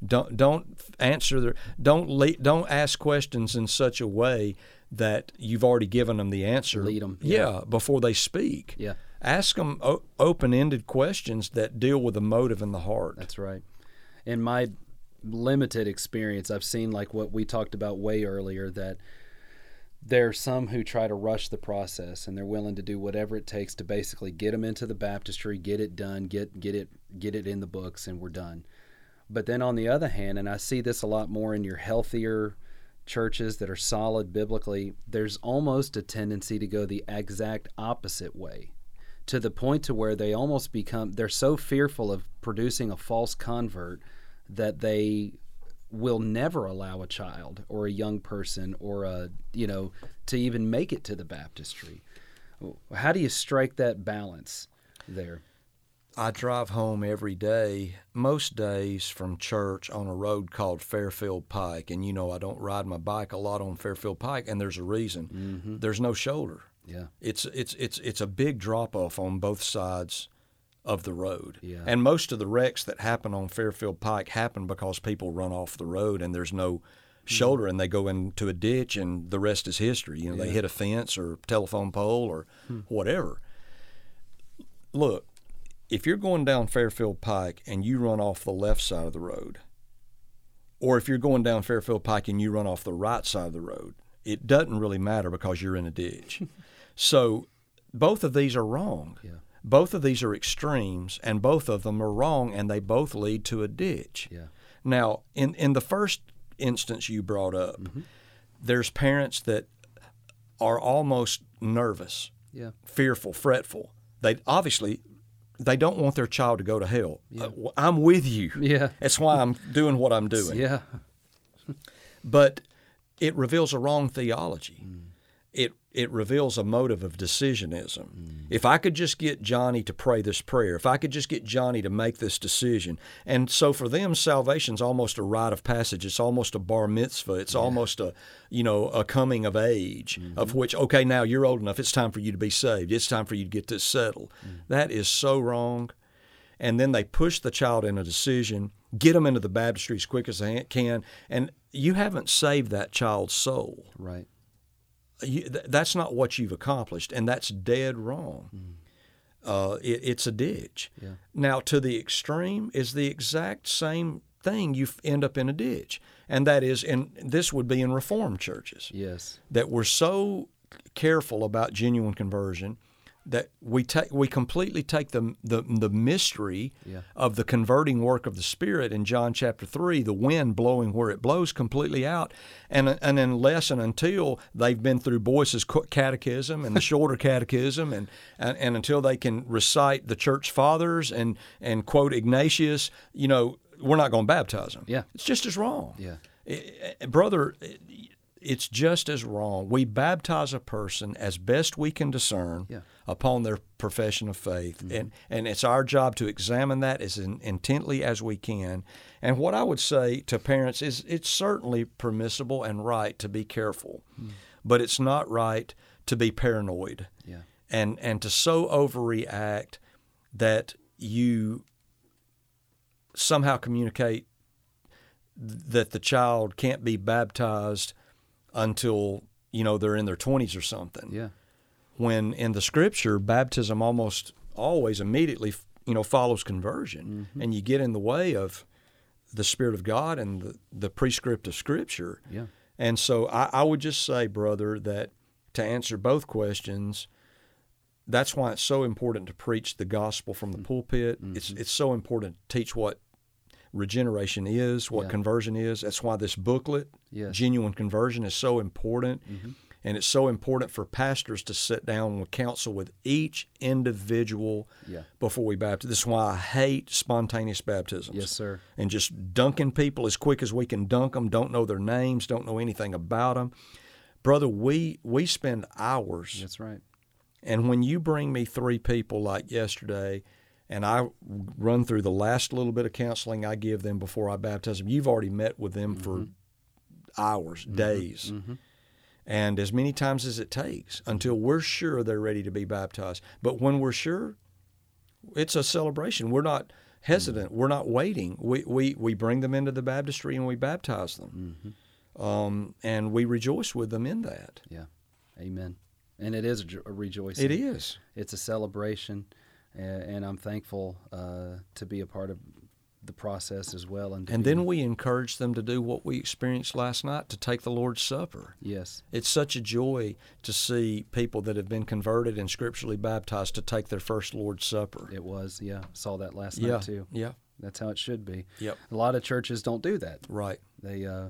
Speaker 3: Don't don't answer the don't le- don't ask questions in such a way that you've already given them the answer.
Speaker 2: Lead them.
Speaker 3: Yeah, yeah before they speak.
Speaker 2: Yeah.
Speaker 3: Ask them o- open-ended questions that deal with the motive and the heart.
Speaker 2: That's right in my limited experience, I've seen like what we talked about way earlier that there are some who try to rush the process and they're willing to do whatever it takes to basically get them into the baptistry, get it done, get get it get it in the books, and we're done. But then on the other hand, and I see this a lot more in your healthier churches that are solid biblically, there's almost a tendency to go the exact opposite way to the point to where they almost become they're so fearful of producing a false convert that they will never allow a child or a young person or a you know to even make it to the baptistry. How do you strike that balance there
Speaker 3: I drive home every day, most days from church on a road called Fairfield Pike. And you know, I don't ride my bike a lot on Fairfield Pike, and there's a reason.
Speaker 2: Mm-hmm.
Speaker 3: There's no shoulder.
Speaker 2: Yeah.
Speaker 3: It's, it's, it's, it's a big drop off on both sides of the road.
Speaker 2: Yeah.
Speaker 3: And most of the wrecks that happen on Fairfield Pike happen because people run off the road and there's no shoulder and they go into a ditch and the rest is history. You know,
Speaker 2: Yeah.
Speaker 3: they hit a fence or telephone pole or whatever. Look, if you're going down Fairfield Pike and you run off the left side of the road, or if you're going down Fairfield Pike and you run off the right side of the road, it doesn't really matter because you're in a ditch. so both of these are wrong.
Speaker 2: Yeah.
Speaker 3: Both of these are extremes, and both of them are wrong, and they both lead to a ditch.
Speaker 2: Yeah.
Speaker 3: Now, in, in the first instance you brought up, mm-hmm. there's parents that are almost nervous,
Speaker 2: Yeah.
Speaker 3: fearful, fretful. They obviously they don't want their child to go to hell. Uh, I'm with you.
Speaker 2: Yeah.
Speaker 3: That's why I'm doing what I'm doing.
Speaker 2: Yeah.
Speaker 3: But it reveals a wrong theology.
Speaker 2: Mm.
Speaker 3: It it reveals a motive of decisionism.
Speaker 2: Mm.
Speaker 3: If I could just get Johnny to pray this prayer, if I could just get Johnny to make this decision, and so for them, salvation's almost a rite of passage. It's almost a bar mitzvah. It's almost a you know a coming of age
Speaker 2: Mm-hmm.
Speaker 3: of which okay now you're old enough. It's time for you to be saved. It's time for you to get this settled.
Speaker 2: Mm.
Speaker 3: That is so wrong. And then they push the child in a decision, get them into the baptistry as quick as they can, and you haven't saved that child's soul
Speaker 2: Right.
Speaker 3: You, th- that's not what you've accomplished, and that's dead wrong. Uh, it, it's a ditch.
Speaker 2: Yeah.
Speaker 3: Now, to the extreme is the exact same thing. You f- end up in a ditch, and that is, and this would be in Reformed churches
Speaker 2: Yes.
Speaker 3: that we're so careful about genuine conversion that we take we completely take the the, the mystery
Speaker 2: Yeah.
Speaker 3: of the converting work of the Spirit in John chapter three, the wind blowing where it blows, completely out, and and unless and until they've been through Boyce's catechism and the shorter catechism, and, and and until they can recite the church fathers and and quote Ignatius, you know, we're not going to baptize them.
Speaker 2: Yeah.
Speaker 3: it's just as wrong.
Speaker 2: Yeah.
Speaker 3: Brother, it's just as wrong. We baptize a person as best we can discern
Speaker 2: Yeah.
Speaker 3: upon their profession of faith, mm-hmm. and and it's our job to examine that as in, intently as we can. And what I would say to parents is, it's certainly permissible and right to be careful, mm. but it's not right to be paranoid
Speaker 2: Yeah.
Speaker 3: and and to so overreact that you somehow communicate that the child can't be baptized until you know they're in their 20s or something
Speaker 2: Yeah.
Speaker 3: when in the scripture baptism almost always immediately you know follows conversion
Speaker 2: Mm-hmm.
Speaker 3: and you get in the way of the spirit of god and the, the prescript of scripture
Speaker 2: Yeah.
Speaker 3: and so I, I would just say brother that to answer both questions that's why it's so important to preach the gospel from the pulpit it's it's so important to teach what regeneration is, what
Speaker 2: Yeah.
Speaker 3: conversion is. That's why this booklet,
Speaker 2: Yes.
Speaker 3: Genuine Conversion, is so important. Mm-hmm. And it's so important for pastors to sit down and counsel with each individual
Speaker 2: Yeah.
Speaker 3: before we baptize. This is why I hate spontaneous baptisms.
Speaker 2: Yes, sir.
Speaker 3: And just dunking people as quick as we can dunk them, don't know their names, don't know anything about them. Brother, we, we spend hours
Speaker 2: That's right.
Speaker 3: and when you bring me three people like yesterday, and I run through the last little bit of counseling I give them before I baptize them, you've already met with them for mm-hmm. hours, mm-hmm. days, mm-hmm. and as many times as it takes until we're sure they're ready to be baptized. But when we're sure, it's a celebration. We're not hesitant. We're not waiting. We, we, we bring them into the baptistry and we baptize them. Um, and we rejoice with them in that.
Speaker 2: Yeah. Amen. And it is a rejoicing.
Speaker 3: It is.
Speaker 2: It's a celebration, and, and I'm thankful uh, to be a part of the process as well. And
Speaker 3: And then we encourage them to do what we experienced last night to take the Lord's Supper.
Speaker 2: yes,
Speaker 3: It's such a joy to see people that have been converted and scripturally baptized to take their first Lord's Supper.
Speaker 2: it was. Yeah, saw that last
Speaker 3: yeah,
Speaker 2: night too.
Speaker 3: yeah,
Speaker 2: That's how it should be.
Speaker 3: Yep.
Speaker 2: A lot of churches don't do that.
Speaker 3: right.
Speaker 2: They uh,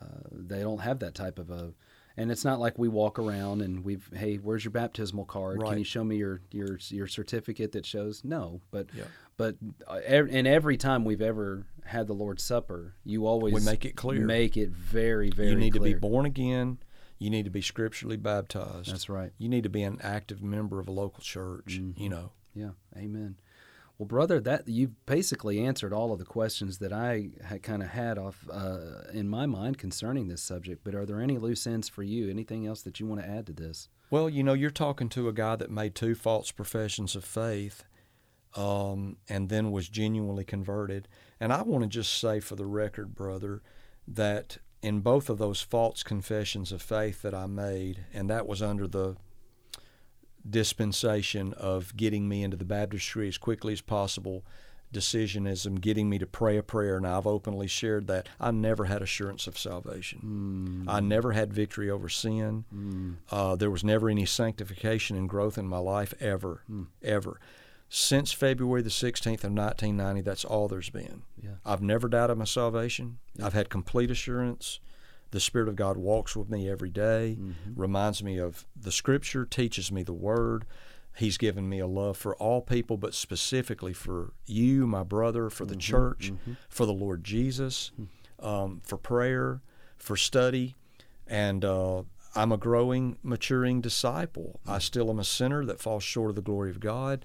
Speaker 2: uh, they don't have that type of a. And it's not like we walk around and we've hey, where's your baptismal card? Can you show me your your your certificate that shows? No, but
Speaker 3: Yeah.
Speaker 2: but uh, and every time we've ever had the Lord's Supper, you always
Speaker 3: We make it clear.
Speaker 2: Make it very very.
Speaker 3: you need to be born again. You need to be scripturally baptized.
Speaker 2: That's right.
Speaker 3: You need to be an active member of a local church.
Speaker 2: Mm-hmm.
Speaker 3: You know.
Speaker 2: Yeah, amen. Well, brother, that you've basically answered all of the questions that I kind of had off uh, in my mind concerning this subject. But are there any loose ends for you? Anything else that you want to add to this?
Speaker 3: Well, you know, you're talking to a guy that made two false professions of faith um, and then was genuinely converted. And I want to just say for the record, brother, that in both of those false confessions of faith that I made, and that was under the dispensation of getting me into the baptistry as quickly as possible, decisionism, getting me to pray a prayer, and I've openly shared that. I never had assurance of salvation. Hmm. I never had victory over sin. Hmm. Uh, there was never any sanctification and growth in my life ever, hmm. ever. Since February the 16th of 1990, that's all there's been.
Speaker 2: Yeah.
Speaker 3: I've never doubted my salvation. I've had complete assurance. The Spirit of God walks with me every day, mm-hmm. reminds me of the Scripture, teaches me the Word. He's given me a love for all people, but specifically for you, my brother, for the mm-hmm. church, mm-hmm. for the Lord Jesus, hmm. um, for prayer, for study. And uh, I'm a growing, maturing disciple. I still am a sinner that falls short of the glory of God.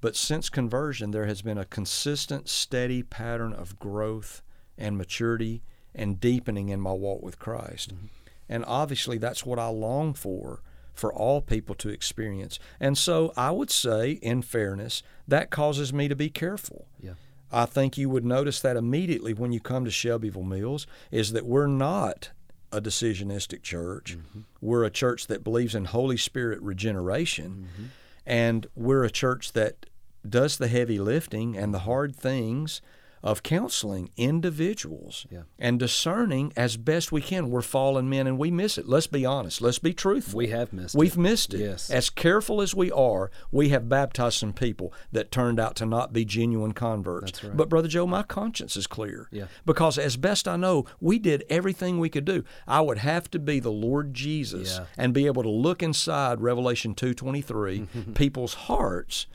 Speaker 3: But since conversion, there has been a consistent, steady pattern of growth and maturity and deepening in my walk with Christ. Mm-hmm. And obviously, that's what I long for for all people to experience. And so I would say, in fairness, that causes me to be careful.
Speaker 2: Yeah.
Speaker 3: I think you would notice that immediately when you come to Shelbyville Mills is that we're not a decisionistic church. Mm-hmm. We're a church that believes in Holy Spirit regeneration. Mm-hmm. And we're a church that does the heavy lifting and the hard things of counseling individuals
Speaker 2: Yeah.
Speaker 3: and discerning as best we can. We're fallen men and we miss it. Let's be honest. Let's be truthful.
Speaker 2: We have missed it.
Speaker 3: We've
Speaker 2: it.
Speaker 3: missed it.
Speaker 2: Yes.
Speaker 3: As careful as we are, we have baptized some people that turned out to not be genuine converts.
Speaker 2: Right.
Speaker 3: But Brother Joe, my conscience is clear.
Speaker 2: Yeah.
Speaker 3: Because as best I know, we did everything we could do. I would have to be the Lord Jesus
Speaker 2: Yeah.
Speaker 3: and be able to look inside Revelation 2:23 people's hearts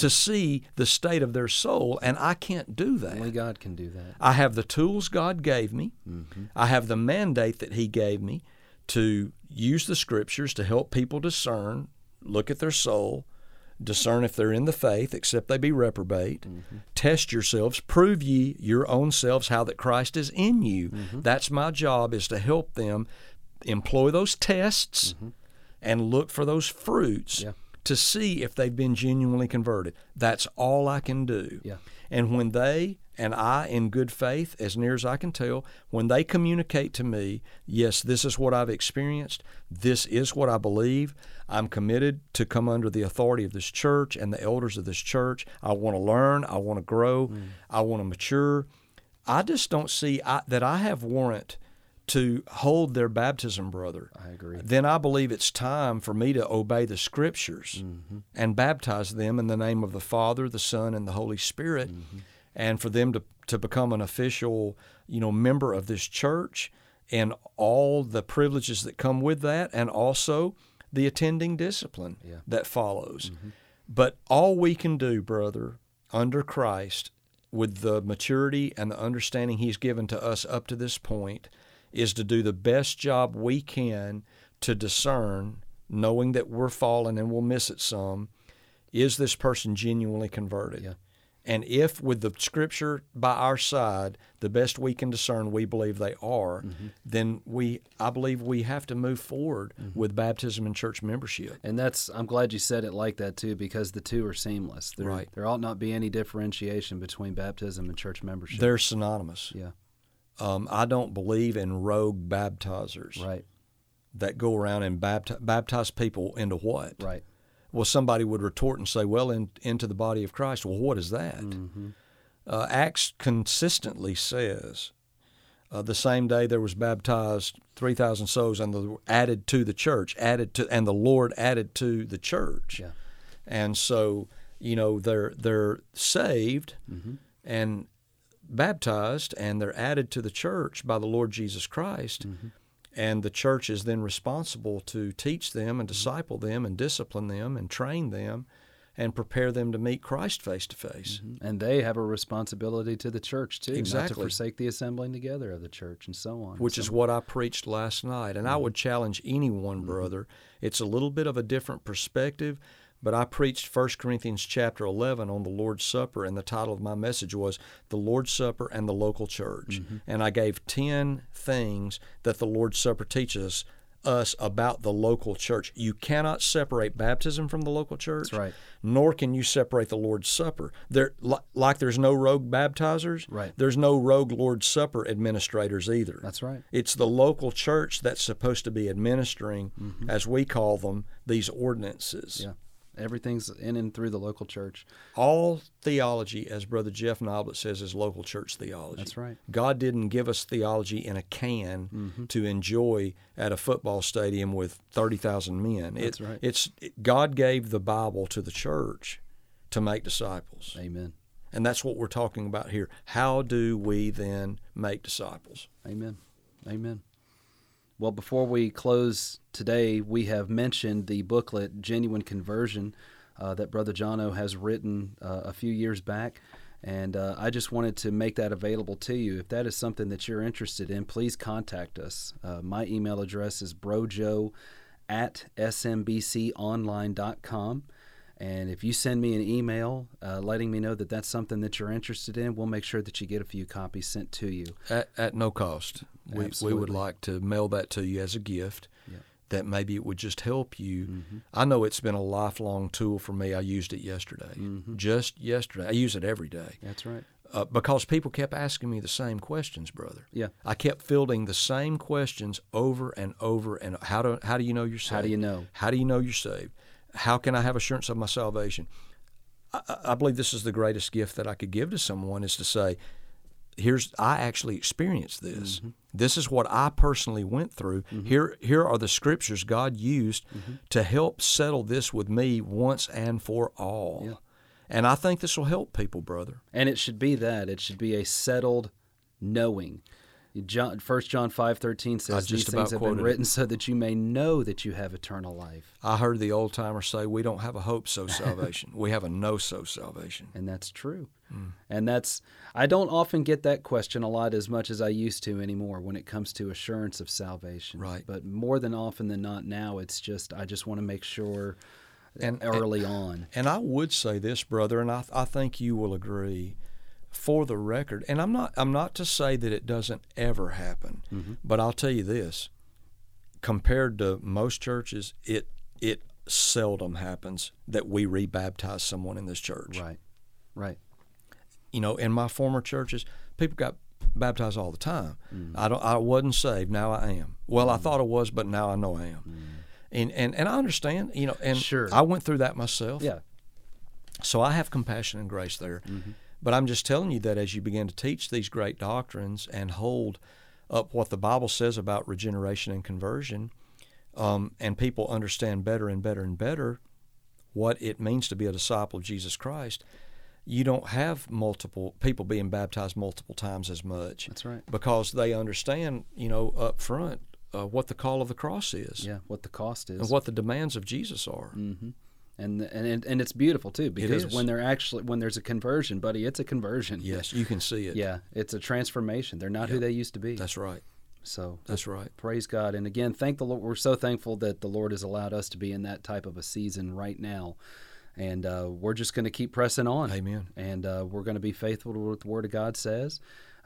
Speaker 3: to see the state of their soul, and I can't do that.
Speaker 2: Only God can do that.
Speaker 3: I have the tools God gave me.
Speaker 2: Mm-hmm.
Speaker 3: I have the mandate that He gave me to use the scriptures to help people discern, look at their soul, discern if they're in the faith, except they be reprobate.
Speaker 2: Mm-hmm.
Speaker 3: Test yourselves, prove ye your own selves how that Christ is in you.
Speaker 2: Mm-hmm.
Speaker 3: That's my job is to help them employ those tests and look for those fruits
Speaker 2: Mm-hmm. Yeah.
Speaker 3: To see if they've been genuinely converted. That's all I can do.
Speaker 2: Yeah.
Speaker 3: And when they and I, in good faith, as near as I can tell, when they communicate to me, yes, this is what I've experienced, this is what I believe, I'm committed to come under the authority of this church and the elders of this church. I want to learn, I want to grow, mm. I want to mature. I just don't see I, that I have warrant to hold their baptism, brother
Speaker 2: I agree.
Speaker 3: then I believe it's time for me to obey the scriptures
Speaker 2: Mm-hmm.
Speaker 3: and baptize them in the name of the Father, the Son, and the Holy Spirit.
Speaker 2: Mm-hmm.
Speaker 3: and for them to, to become an official, you know, member of this church and all the privileges that come with that, and also the attending discipline
Speaker 2: Yeah.
Speaker 3: that follows. But all we can do, brother, under Christ, with the maturity and the understanding He's given to us up to this point, is to do the best job we can to discern, knowing that we're fallen and we'll miss it some, is this person genuinely converted?
Speaker 2: Yeah.
Speaker 3: And if, with the scripture by our side, the best we can discern, we believe they are,
Speaker 2: Mm-hmm.
Speaker 3: then we, I believe, we have to move forward
Speaker 2: Mm-hmm.
Speaker 3: with baptism and church membership.
Speaker 2: And that's I'm glad you said it like that too, because the two are seamless. There,
Speaker 3: Right.
Speaker 2: There ought not be any differentiation between baptism and church membership.
Speaker 3: They're synonymous.
Speaker 2: yeah.
Speaker 3: Um, I don't believe in rogue baptizers
Speaker 2: Right.
Speaker 3: that go around and baptize, baptize people into what?
Speaker 2: Right.
Speaker 3: Well, somebody would retort and say, well, in, into the body of Christ. Well, what is that?
Speaker 2: Mm-hmm.
Speaker 3: Uh, Acts consistently says uh, the same day there was baptized 3,000 souls and the, added to the church, added to, and the Lord added to the church.
Speaker 2: Yeah.
Speaker 3: And so, you know, they're, they're saved
Speaker 2: Mm-hmm.
Speaker 3: and baptized and they're added to the church by the Lord Jesus Christ.
Speaker 2: Mm-hmm.
Speaker 3: And the church is then responsible to teach them and mm-hmm. disciple them and discipline them and train them and prepare them to meet Christ face to face. Mm-hmm.
Speaker 2: And they have a responsibility to the church too, not to
Speaker 3: Exactly.
Speaker 2: forsake the assembling together of the church and so on.
Speaker 3: Which
Speaker 2: So-
Speaker 3: is what I preached last night. And I mm-hmm. would challenge anyone, brother. It's a little bit of a different perspective, but I preached 1 Corinthians chapter 11 on the Lord's Supper, and the title of my message was The Lord's Supper and the Local Church. And I gave 10 things that the Lord's Supper teaches us about the local church. You cannot separate baptism from the local church.
Speaker 2: That's right.
Speaker 3: Nor can you separate the Lord's Supper. There, li- like there's no rogue baptizers.
Speaker 2: Right.
Speaker 3: There's no rogue Lord's Supper administrators either.
Speaker 2: That's right.
Speaker 3: It's the local church that's supposed to be administering, as we call them, these ordinances.
Speaker 2: Mm-hmm. Yeah. Everything's in and through the local church.
Speaker 3: All theology, as Brother Jeff Noblit says, is local church theology.
Speaker 2: That's right.
Speaker 3: God didn't give us theology in a can
Speaker 2: Mm-hmm.
Speaker 3: to enjoy at a football stadium with 30,000 men. It-
Speaker 2: That's right.
Speaker 3: It's it- God gave the Bible to the church to make disciples.
Speaker 2: Amen.
Speaker 3: And that's what we're talking about here. How do we then make disciples?
Speaker 2: Amen. Amen. Well, before we close today, we have mentioned the booklet Genuine Conversion uh, that Brother Jono has written uh, a few years back. And uh, I just wanted to make that available to you. If that is something that you're interested in, please contact us. Uh, my email address is brojo at smbconline.com. And if you send me an email uh, letting me know that that's something that you're interested in, we'll make sure that you get a few copies sent to you.
Speaker 3: At, at no cost. We, we would like to mail that to you as a gift.
Speaker 2: Yep.
Speaker 3: That maybe it would just help you.
Speaker 2: Mm-hmm.
Speaker 3: I know it's been a lifelong tool for me. I used it yesterday,
Speaker 2: Mm-hmm.
Speaker 3: just yesterday. I use it every day
Speaker 2: That's right.
Speaker 3: uh, because people kept asking me the same questions, brother.
Speaker 2: Yeah.
Speaker 3: I kept fielding the same questions over and over. And how do how do you know you're saved?
Speaker 2: How do you know?
Speaker 3: How do you know you're saved? How can I have assurance of my salvation? I, I- believe this is the greatest gift that I could give to someone is to say, here's I actually experienced this.
Speaker 2: Mm-hmm.
Speaker 3: This is what I personally went through. Here here are the scriptures God used
Speaker 2: Mm-hmm.
Speaker 3: to help settle this with me once and for all.
Speaker 2: Yeah.
Speaker 3: And I think this will help people, brother.
Speaker 2: And it should be that. It should be a settled knowing. John, 1 John 5.13 says,
Speaker 3: I
Speaker 2: These things have been
Speaker 3: quoted it.
Speaker 2: written so that you may know that you have eternal life.
Speaker 3: I heard the old timer say, "We don't have a hope so salvation. we have a no so salvation."
Speaker 2: And that's true.
Speaker 3: Mm.
Speaker 2: And that's, I don't often get that question a lot as much as I used to anymore when it comes to assurance of salvation.
Speaker 3: Right.
Speaker 2: But more than often than not now, it's just, I just want to make sure
Speaker 3: And-
Speaker 2: early on.
Speaker 3: And I would say this, brother, and I, I think you will agree. For the record, and I'm not I'm not to say that it doesn't ever happen,
Speaker 2: Mm-hmm.
Speaker 3: but I'll tell you this: compared to most churches, it it seldom happens that we rebaptize someone in this church.
Speaker 2: Right. Right.
Speaker 3: You know, in my former churches, people got baptized all the time.
Speaker 2: Mm.
Speaker 3: I don't I wasn't saved, now I am. Well, I thought I was, but now I know I am. And and and I understand, you know, and
Speaker 2: Mm. Sure.
Speaker 3: I went through that myself.
Speaker 2: Yeah.
Speaker 3: So I have compassion and grace there. But I'm just telling you that as you begin to teach these great doctrines and hold up what the Bible says about regeneration and conversion, um, and people understand better and better and better what it means to be a disciple of Jesus Christ, you don't have multiple people being baptized multiple times as much.
Speaker 2: That's right.
Speaker 3: Because they understand, you know, up front uh, what the call of the cross is.
Speaker 2: Yeah, what the cost is.
Speaker 3: And what the demands of Jesus are.
Speaker 2: Mm-hmm. And, and and it's beautiful too because when they're actually when there's a conversion, buddy, it's a conversion.
Speaker 3: Yes, you can see it.
Speaker 2: Yeah, it's a transformation. They're not who they used to be.
Speaker 3: That's right.
Speaker 2: so
Speaker 3: That's right.
Speaker 2: praise God. And again, thank the Lord. We're so thankful that the Lord has allowed us to be in that type of a season right now. And uh, we're just going to keep pressing on.
Speaker 3: Amen.
Speaker 2: And uh, we're going to be faithful to what the Word of God says.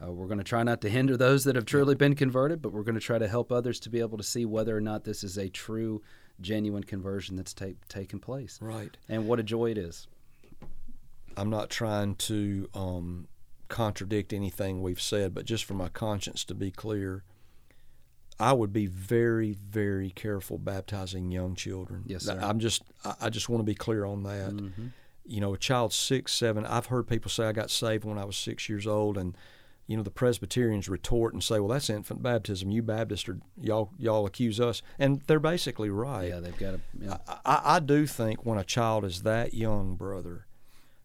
Speaker 2: Uh, we're going to try not to hinder those that have truly been converted, but we're going to try to help others to be able to see whether or not this is a true, genuine conversion that's ta- taken place.
Speaker 3: Right.
Speaker 2: And what a joy it is.
Speaker 3: I'm not trying to um, contradict anything we've said, but just for my conscience to be clear, I would be very, very careful baptizing young children.
Speaker 2: Yes, sir.
Speaker 3: I'm just, I- just want to be clear on that.
Speaker 2: Mhm.
Speaker 3: You know, a child six, seven. I've heard people say I got saved when I was six years old, and you know the Presbyterians retort and say, "Well, that's infant baptism. You Baptists are y'all y'all accuse us," and they're basically right.
Speaker 2: Yeah, they've got a. Yeah.
Speaker 3: I, I I do think when a child is that young, brother,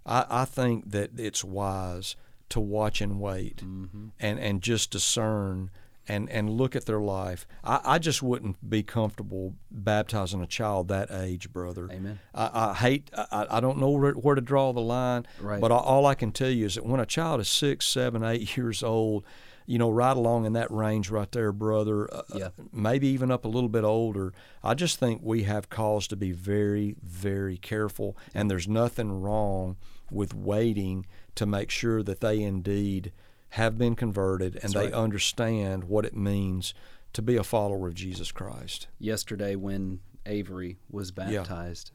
Speaker 3: I, I think that it's wise to watch and wait
Speaker 2: Mm-hmm.
Speaker 3: and, and just discern and, and look at their life. I, I just wouldn't be comfortable baptizing a child that age, brother.
Speaker 2: Amen.
Speaker 3: I, I hate, I, I don't know where, where to draw the line,
Speaker 2: Right.
Speaker 3: but all, I can tell you is that when a child is six, seven, eight years old, you know, right along in that range right there, brother, uh,
Speaker 2: Yeah.
Speaker 3: maybe even up a little bit older, I just think we have cause to be very, very careful. And there's nothing wrong with waiting to make sure that they indeed have been converted and
Speaker 2: That's
Speaker 3: they
Speaker 2: right.
Speaker 3: understand what it means to be a follower of Jesus Christ.
Speaker 2: yesterday when Avery was baptized,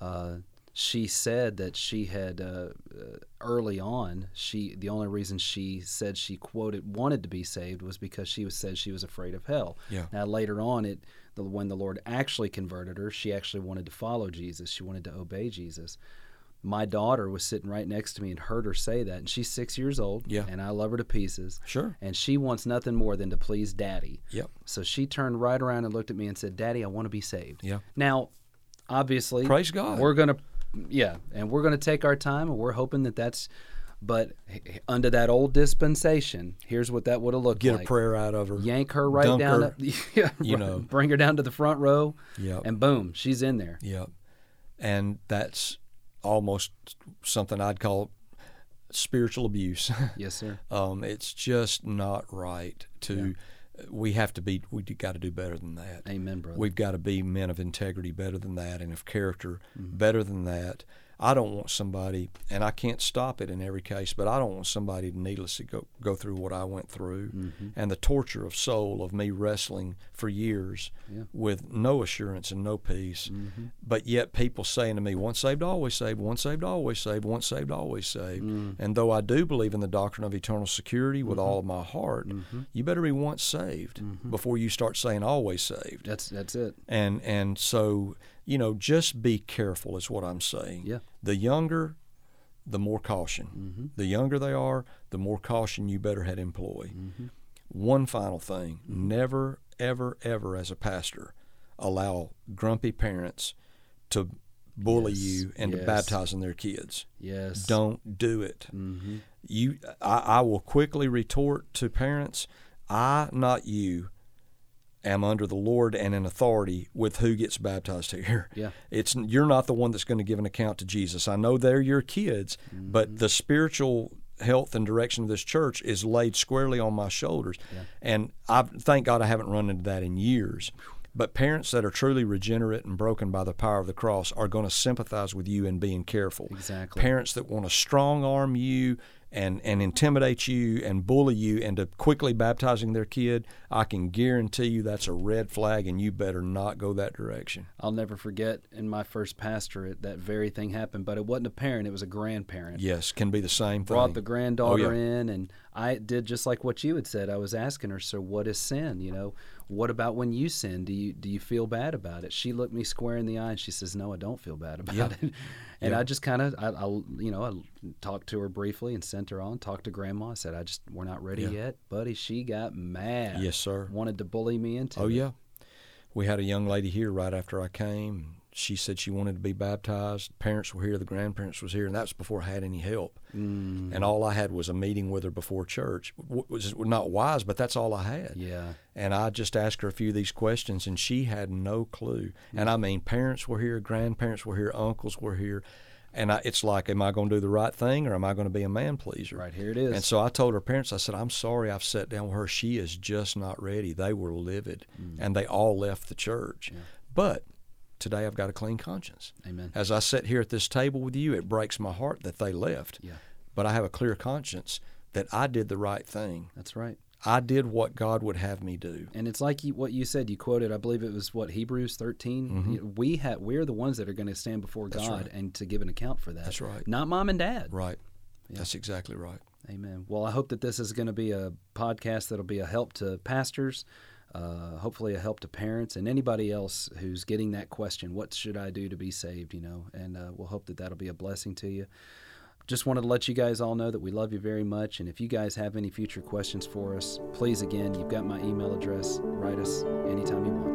Speaker 2: uh, she said that she had uh, uh, early on. She the only reason she said she quoted wanted to be saved was because she was said she was afraid of hell.
Speaker 3: Yeah.
Speaker 2: Now later on, it the, when the Lord actually converted her, she actually wanted to follow Jesus. She wanted to obey Jesus. My daughter was sitting right next to me and heard her say that, and she's six years old.
Speaker 3: Yeah.
Speaker 2: And I love her to pieces.
Speaker 3: Sure.
Speaker 2: And she wants nothing more than to please Daddy.
Speaker 3: Yep.
Speaker 2: So she turned right around and looked at me and said, "Daddy, I want to be saved."
Speaker 3: Yeah.
Speaker 2: Now, obviously,
Speaker 3: Praise God.
Speaker 2: We're gonna, yeah, and we're gonna take our time, and we're hoping that that's. But under that old dispensation, here's what that would have looked
Speaker 3: Get
Speaker 2: like.
Speaker 3: Get a prayer out of her.
Speaker 2: Yank her right down,
Speaker 3: her,
Speaker 2: to, yeah,
Speaker 3: you know.
Speaker 2: bring her down to the front row,
Speaker 3: Yep.
Speaker 2: and boom, she's in there.
Speaker 3: Yep. And that's almost something I'd call spiritual abuse.
Speaker 2: Yes, sir.
Speaker 3: um, it's just not right to. We have to be. We got to do better than that.
Speaker 2: Amen, brother.
Speaker 3: We've got to be men of integrity better than that, and of character
Speaker 2: Mm-hmm.
Speaker 3: better than that. I don't want somebody, and I can't stop it in every case, but I don't want somebody to needlessly go go through what I went through,
Speaker 2: Mm-hmm.
Speaker 3: and the torture of soul of me wrestling for years
Speaker 2: Yeah. Mm-hmm.
Speaker 3: with no assurance and no peace. But yet people saying to me, "Once saved, always saved. Once saved, always saved. Once saved, always saved."
Speaker 2: Mm.
Speaker 3: And though I do believe in the doctrine of eternal security
Speaker 2: Mm-hmm.
Speaker 3: with all of my heart, you better be once saved before you start saying always saved
Speaker 2: That's that's it.
Speaker 3: and and so you know just be careful is what i'm saying.
Speaker 2: Yeah.
Speaker 3: the younger the more caution. Mm-hmm. The younger they are the more caution you better had employ mm-hmm. one final thing. Mm-hmm. Never ever ever as a pastor allow grumpy parents to bully
Speaker 2: Yes,
Speaker 3: you into
Speaker 2: yes.
Speaker 3: baptizing their kids.
Speaker 2: Yes.
Speaker 3: don't do it.
Speaker 2: Mm-hmm.
Speaker 3: you I, I will quickly retort to parents i not you am under the lord and in authority with who gets baptized here
Speaker 2: Yeah.
Speaker 3: it's you're not the one that's going to give an account to jesus i know they're your kids
Speaker 2: Mm-hmm.
Speaker 3: but the spiritual health and direction of this church is laid squarely on my shoulders and i thank god i haven't run into that in years but parents that are truly regenerate and broken by the power of the cross are going to sympathize with you in being careful
Speaker 2: Exactly.
Speaker 3: parents that want to strong arm you and, and intimidate you and bully you into quickly baptizing their kid, I can guarantee you that's a red flag and you better not go that direction.
Speaker 2: I'll never forget in my first pastorate that very thing happened, but it wasn't a parent; it was a grandparent.
Speaker 3: Yes, can be the same thing.
Speaker 2: brought the oh, granddaughter
Speaker 3: Oh, yeah.
Speaker 2: in and I did just like what you had said. I was asking her, so what is sin? You know, what about when you sin? Do you do you feel bad about it? She looked me square in the eye and she says, No, I don't feel bad about
Speaker 3: Yeah.
Speaker 2: it. And
Speaker 3: Yeah.
Speaker 2: I just kind of, I, I, you know, I talked to her briefly and sent her on. Talked to grandma. I said, I just, we're not ready
Speaker 3: Yeah.
Speaker 2: yet, buddy. She got mad.
Speaker 3: Yes, sir.
Speaker 2: Wanted to bully me into
Speaker 3: Oh
Speaker 2: it.
Speaker 3: yeah. We had a young lady here right after I came. She said she wanted to be baptized. Parents were here, the grandparents was here, and that's before I had any help.
Speaker 2: Mm.
Speaker 3: And all I had was a meeting with her before church. W- was not wise, but that's all I had.
Speaker 2: Yeah.
Speaker 3: And I just asked her a few of these questions, and she had no clue. And I mean, parents were here, grandparents were here, uncles were here. And I, it's like, am I going to do the right thing or am I going to be a man pleaser?
Speaker 2: Right here it is.
Speaker 3: And so I told her parents, I said, I'm sorry I've sat down with her. She is just not ready. They were livid,
Speaker 2: Mm.
Speaker 3: and they all left the church. But today I've got a clean conscience.
Speaker 2: Amen.
Speaker 3: As I sit here at this table with you, it breaks my heart that they left.
Speaker 2: Yeah.
Speaker 3: But I have a clear conscience that I did the right thing.
Speaker 2: That's right.
Speaker 3: I did what God would have me do.
Speaker 2: And it's like you, what you said. You quoted, I believe it was what Hebrews 13.
Speaker 3: Mhm.
Speaker 2: We have we're the ones that are going to stand before
Speaker 3: That's
Speaker 2: God
Speaker 3: right.
Speaker 2: and to give an account for that.
Speaker 3: That's right.
Speaker 2: Not mom and dad.
Speaker 3: Right.
Speaker 2: Yeah.
Speaker 3: That's exactly right.
Speaker 2: Amen. Well, I hope that this is going to be a podcast that'll be a help to pastors, uh, hopefully a help to parents and anybody else who's getting that question, what should I do to be saved, you know? And uh, we'll hope that that'll be a blessing to you. Just wanted to let you guys all know that we love you very much. And if you guys have any future questions for us, please, again, you've got my email address. Write us anytime you want.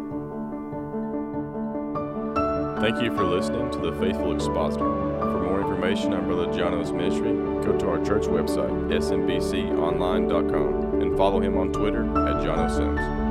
Speaker 1: Thank you for listening to The Faithful Expositor. For more information on Brother Jono's ministry, go to our church website, smbconline.com, and follow him on Twitter at Jono Sims.